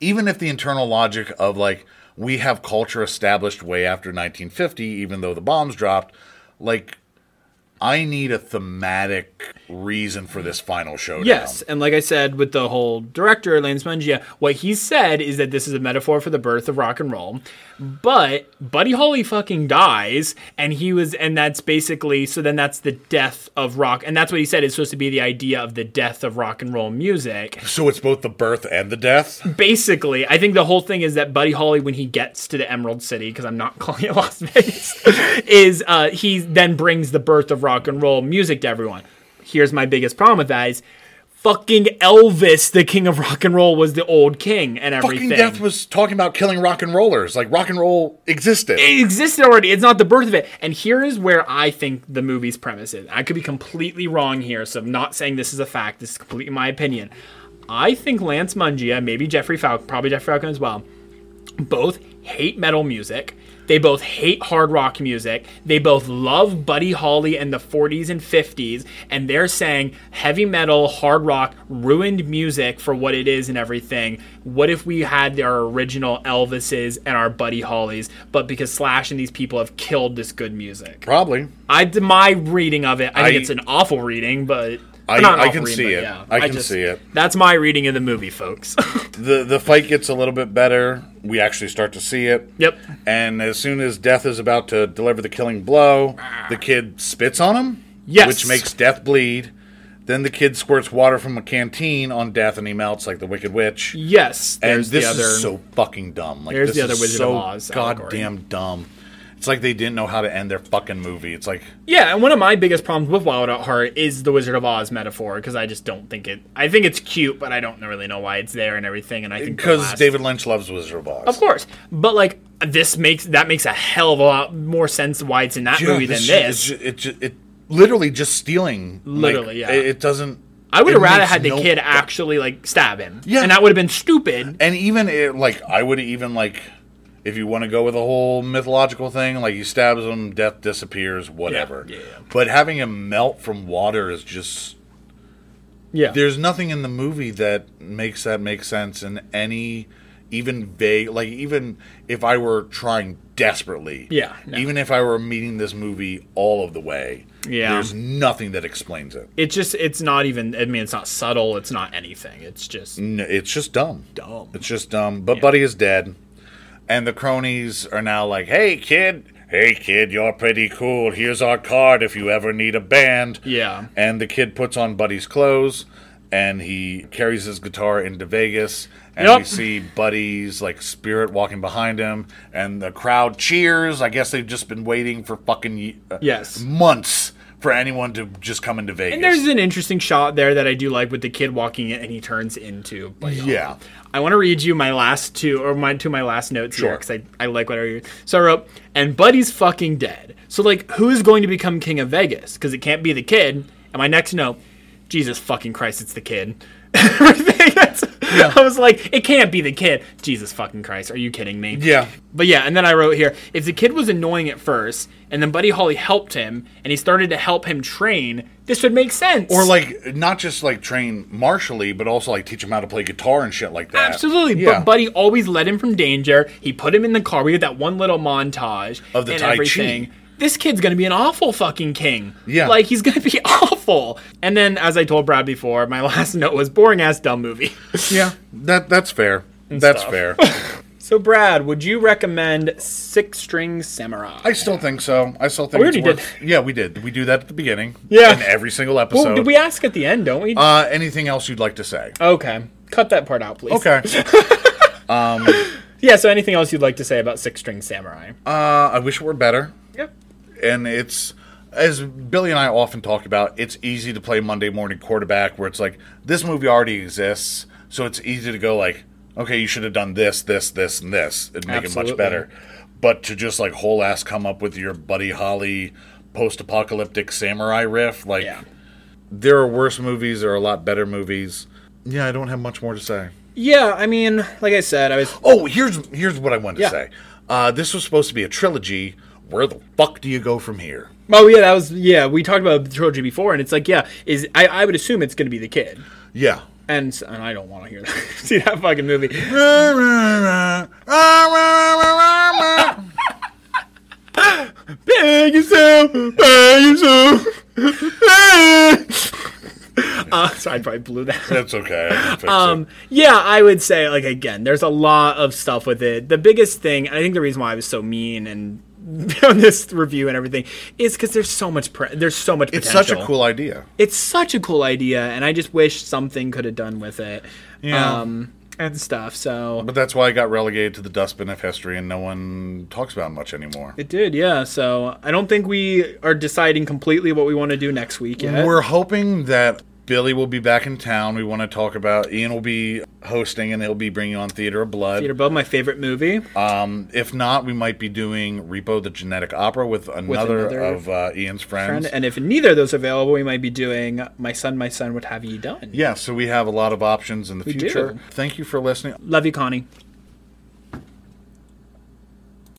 even if the internal logic of like we have culture established way after 1950, even though the bombs dropped, like I need a thematic reason for this final showdown. Yes, and like I said with the whole director Lance Mungia, what he said is that this is a metaphor for the birth of rock and roll. But Buddy Holly fucking dies, and he was, and that's basically so. Then that's the death of rock, and that's what he said is supposed to be the idea of the death of rock and roll music. So it's both the birth and the death. Basically, I think the whole thing is that Buddy Holly, when he gets to the Emerald City, because I'm not calling it Las Vegas, is uh, he then brings the birth of rock and roll music to everyone. Here's my biggest problem with that is fucking Elvis, the king of rock and roll, was the old king and everything. Fucking death was talking about killing rock and rollers. Like rock and roll existed. it existed already. It's not the birth of it. And here is where I think the movie's premise is. I could be completely wrong here, so I'm not saying this is a fact. This is completely my opinion. I think Lance Mungia, maybe Jeffrey Falcon, probably Jeffrey Falcon as well, both hate metal music. They both hate hard rock music. They both love Buddy Holly in the 40s and 50s. And they're saying heavy metal, hard rock ruined music for what it is and everything. What if we had our original Elvises and our Buddy Hollys, but because Slash and these people have killed this good music? Probably. I, my reading of it, I think I- it's an awful reading, but. I- I can see it. yeah. I can see it. That's my reading of the movie, folks. the the fight gets a little bit better. We actually start to see it. Yep. And as soon as Death is about to deliver the killing blow, the kid spits on him. Yes. Which makes Death bleed. Then the kid squirts water from a canteen on Death, and he melts like the Wicked Witch. yes, And this the other. is so fucking dumb. Like There's this the other is Wizard so of Oz allegory. goddamn dumb. It's like they didn't know how to end their fucking movie. It's like Yeah, and one of my biggest problems with Wild at Heart is the Wizard of Oz metaphor because I just don't think it. I think it's cute, but I don't really know why it's there and everything. And I think because last- David Lynch loves Wizard of Oz. of course, but like this makes that makes a hell of a lot more sense why it's in that Yeah, movie than this. is ju- It, ju- it, literally just stealing. like, Literally, yeah. It, it doesn't. I would have rather had the no kid actually like stab him. Yeah. and that would have been stupid. And even it, like, I would even like, if you want to go with a whole mythological thing, like he stabs him, death disappears, whatever. yeah, yeah. But having him melt from water is just. Yeah, There's nothing in the movie that makes that make sense in any even vague like even if I were trying desperately. Yeah, no. Even if I were meeting this movie all of the way. Yeah. There's nothing that explains it. it's just it's not even. I mean, it's not subtle. It's not anything. It's just N- It's just dumb. dumb. It's just dumb. But Buddy is dead. And the cronies are now like, hey, kid. Hey, kid, you're pretty cool. Here's our card if you ever need a band. Yeah. And the kid puts on Buddy's clothes and he carries his guitar into Vegas. And Yep. we see Buddy's like spirit walking behind him. And the crowd cheers. I guess they've just been waiting for fucking uh, Yes. months for anyone to just come into Vegas. And there's an interesting shot there that I do like with the kid walking in and he turns into. Buddy Yeah. I want to read you my last two or my two of my last notes here because I, I like what I read. So I wrote, and Buddy's fucking dead. So like, who is going to become king of Vegas? Because it can't be the kid. And my next note, Jesus fucking Christ, it's the kid. Everything. That's, I was like, it can't be the kid. Jesus fucking Christ, are you kidding me? Yeah. But yeah, and then I wrote here, if the kid was annoying at first, and then Buddy Holly helped him, and he started to help him train, this would make sense. Or like not just like train martially, but also like teach him how to play guitar and shit like that. Absolutely, Yeah. but Buddy always led him from danger. He put him in the car. We had that one little montage Of the and Tai Chi. This kid's gonna be an awful fucking king. Yeah. like he's gonna be awful. And then, as I told Brad before, my last note was boring ass dumb movie. yeah, that that's fair. That's stuff. fair. so, Brad, would you recommend Six String Samurai? I still think so. I still think we it's already worth- Yeah, we did. We do that at the beginning. Yeah. In every single Well, episode. did we ask at the end? Don't we? uh, anything else you'd like to say? okay, cut that part out, please. Okay. um, Yeah. So, anything else you'd like to say about Six String Samurai? uh, I wish it were better. Yep. And it's as Billy and I often talk about, it's easy to play Monday morning quarterback where it's like this movie already exists, so it's easy to go like, okay, you should have done this, this, this, and this. It'd make it much better. But to just like whole ass come up with your Buddy Holly post apocalyptic samurai riff, like Yeah. there are worse movies, there are a lot better movies. Yeah, I don't have much more to say. Yeah. I mean, like I said, I was. Oh, here's here's what I wanted Yeah. to say. Uh, this was supposed to be a trilogy where the fuck do you go from here? Oh yeah, that was yeah. We talked about the trilogy before, and it's like yeah, is I, I would assume it's going to be the kid, Yeah. and, and I don't want to hear that. See that fucking movie. Bang yourself, bang yourself. uh, sorry, I probably blew that. That's okay. I can fix Um, yeah, I would say like again, there's a lot of stuff with it. The biggest thing, and I think the reason why I was so mean and on this review and everything is because there's so much pre- there's so much it. It's such a cool idea. It's such a cool idea, and I just wish something could have done with it. Yeah. Um, and stuff. So But that's why I got relegated to the dustbin of history and no one talks about it much anymore. it did, yeah. So I don't think we are deciding completely what we want to do next week yet. We're hoping that Billy will be back in town. We want to talk about Ian will be hosting and he'll be bringing on Theater of Blood. Theater of Blood, my favorite movie. Um, if not, we might be doing Repo the Genetic Opera with another, another of uh, Ian's friends. Friend. And if neither of those are available, we might be doing My Son, My Son, What Have You Done? yeah, so we have a lot of options in the We future. do. Thank you for listening. Love you, Connie.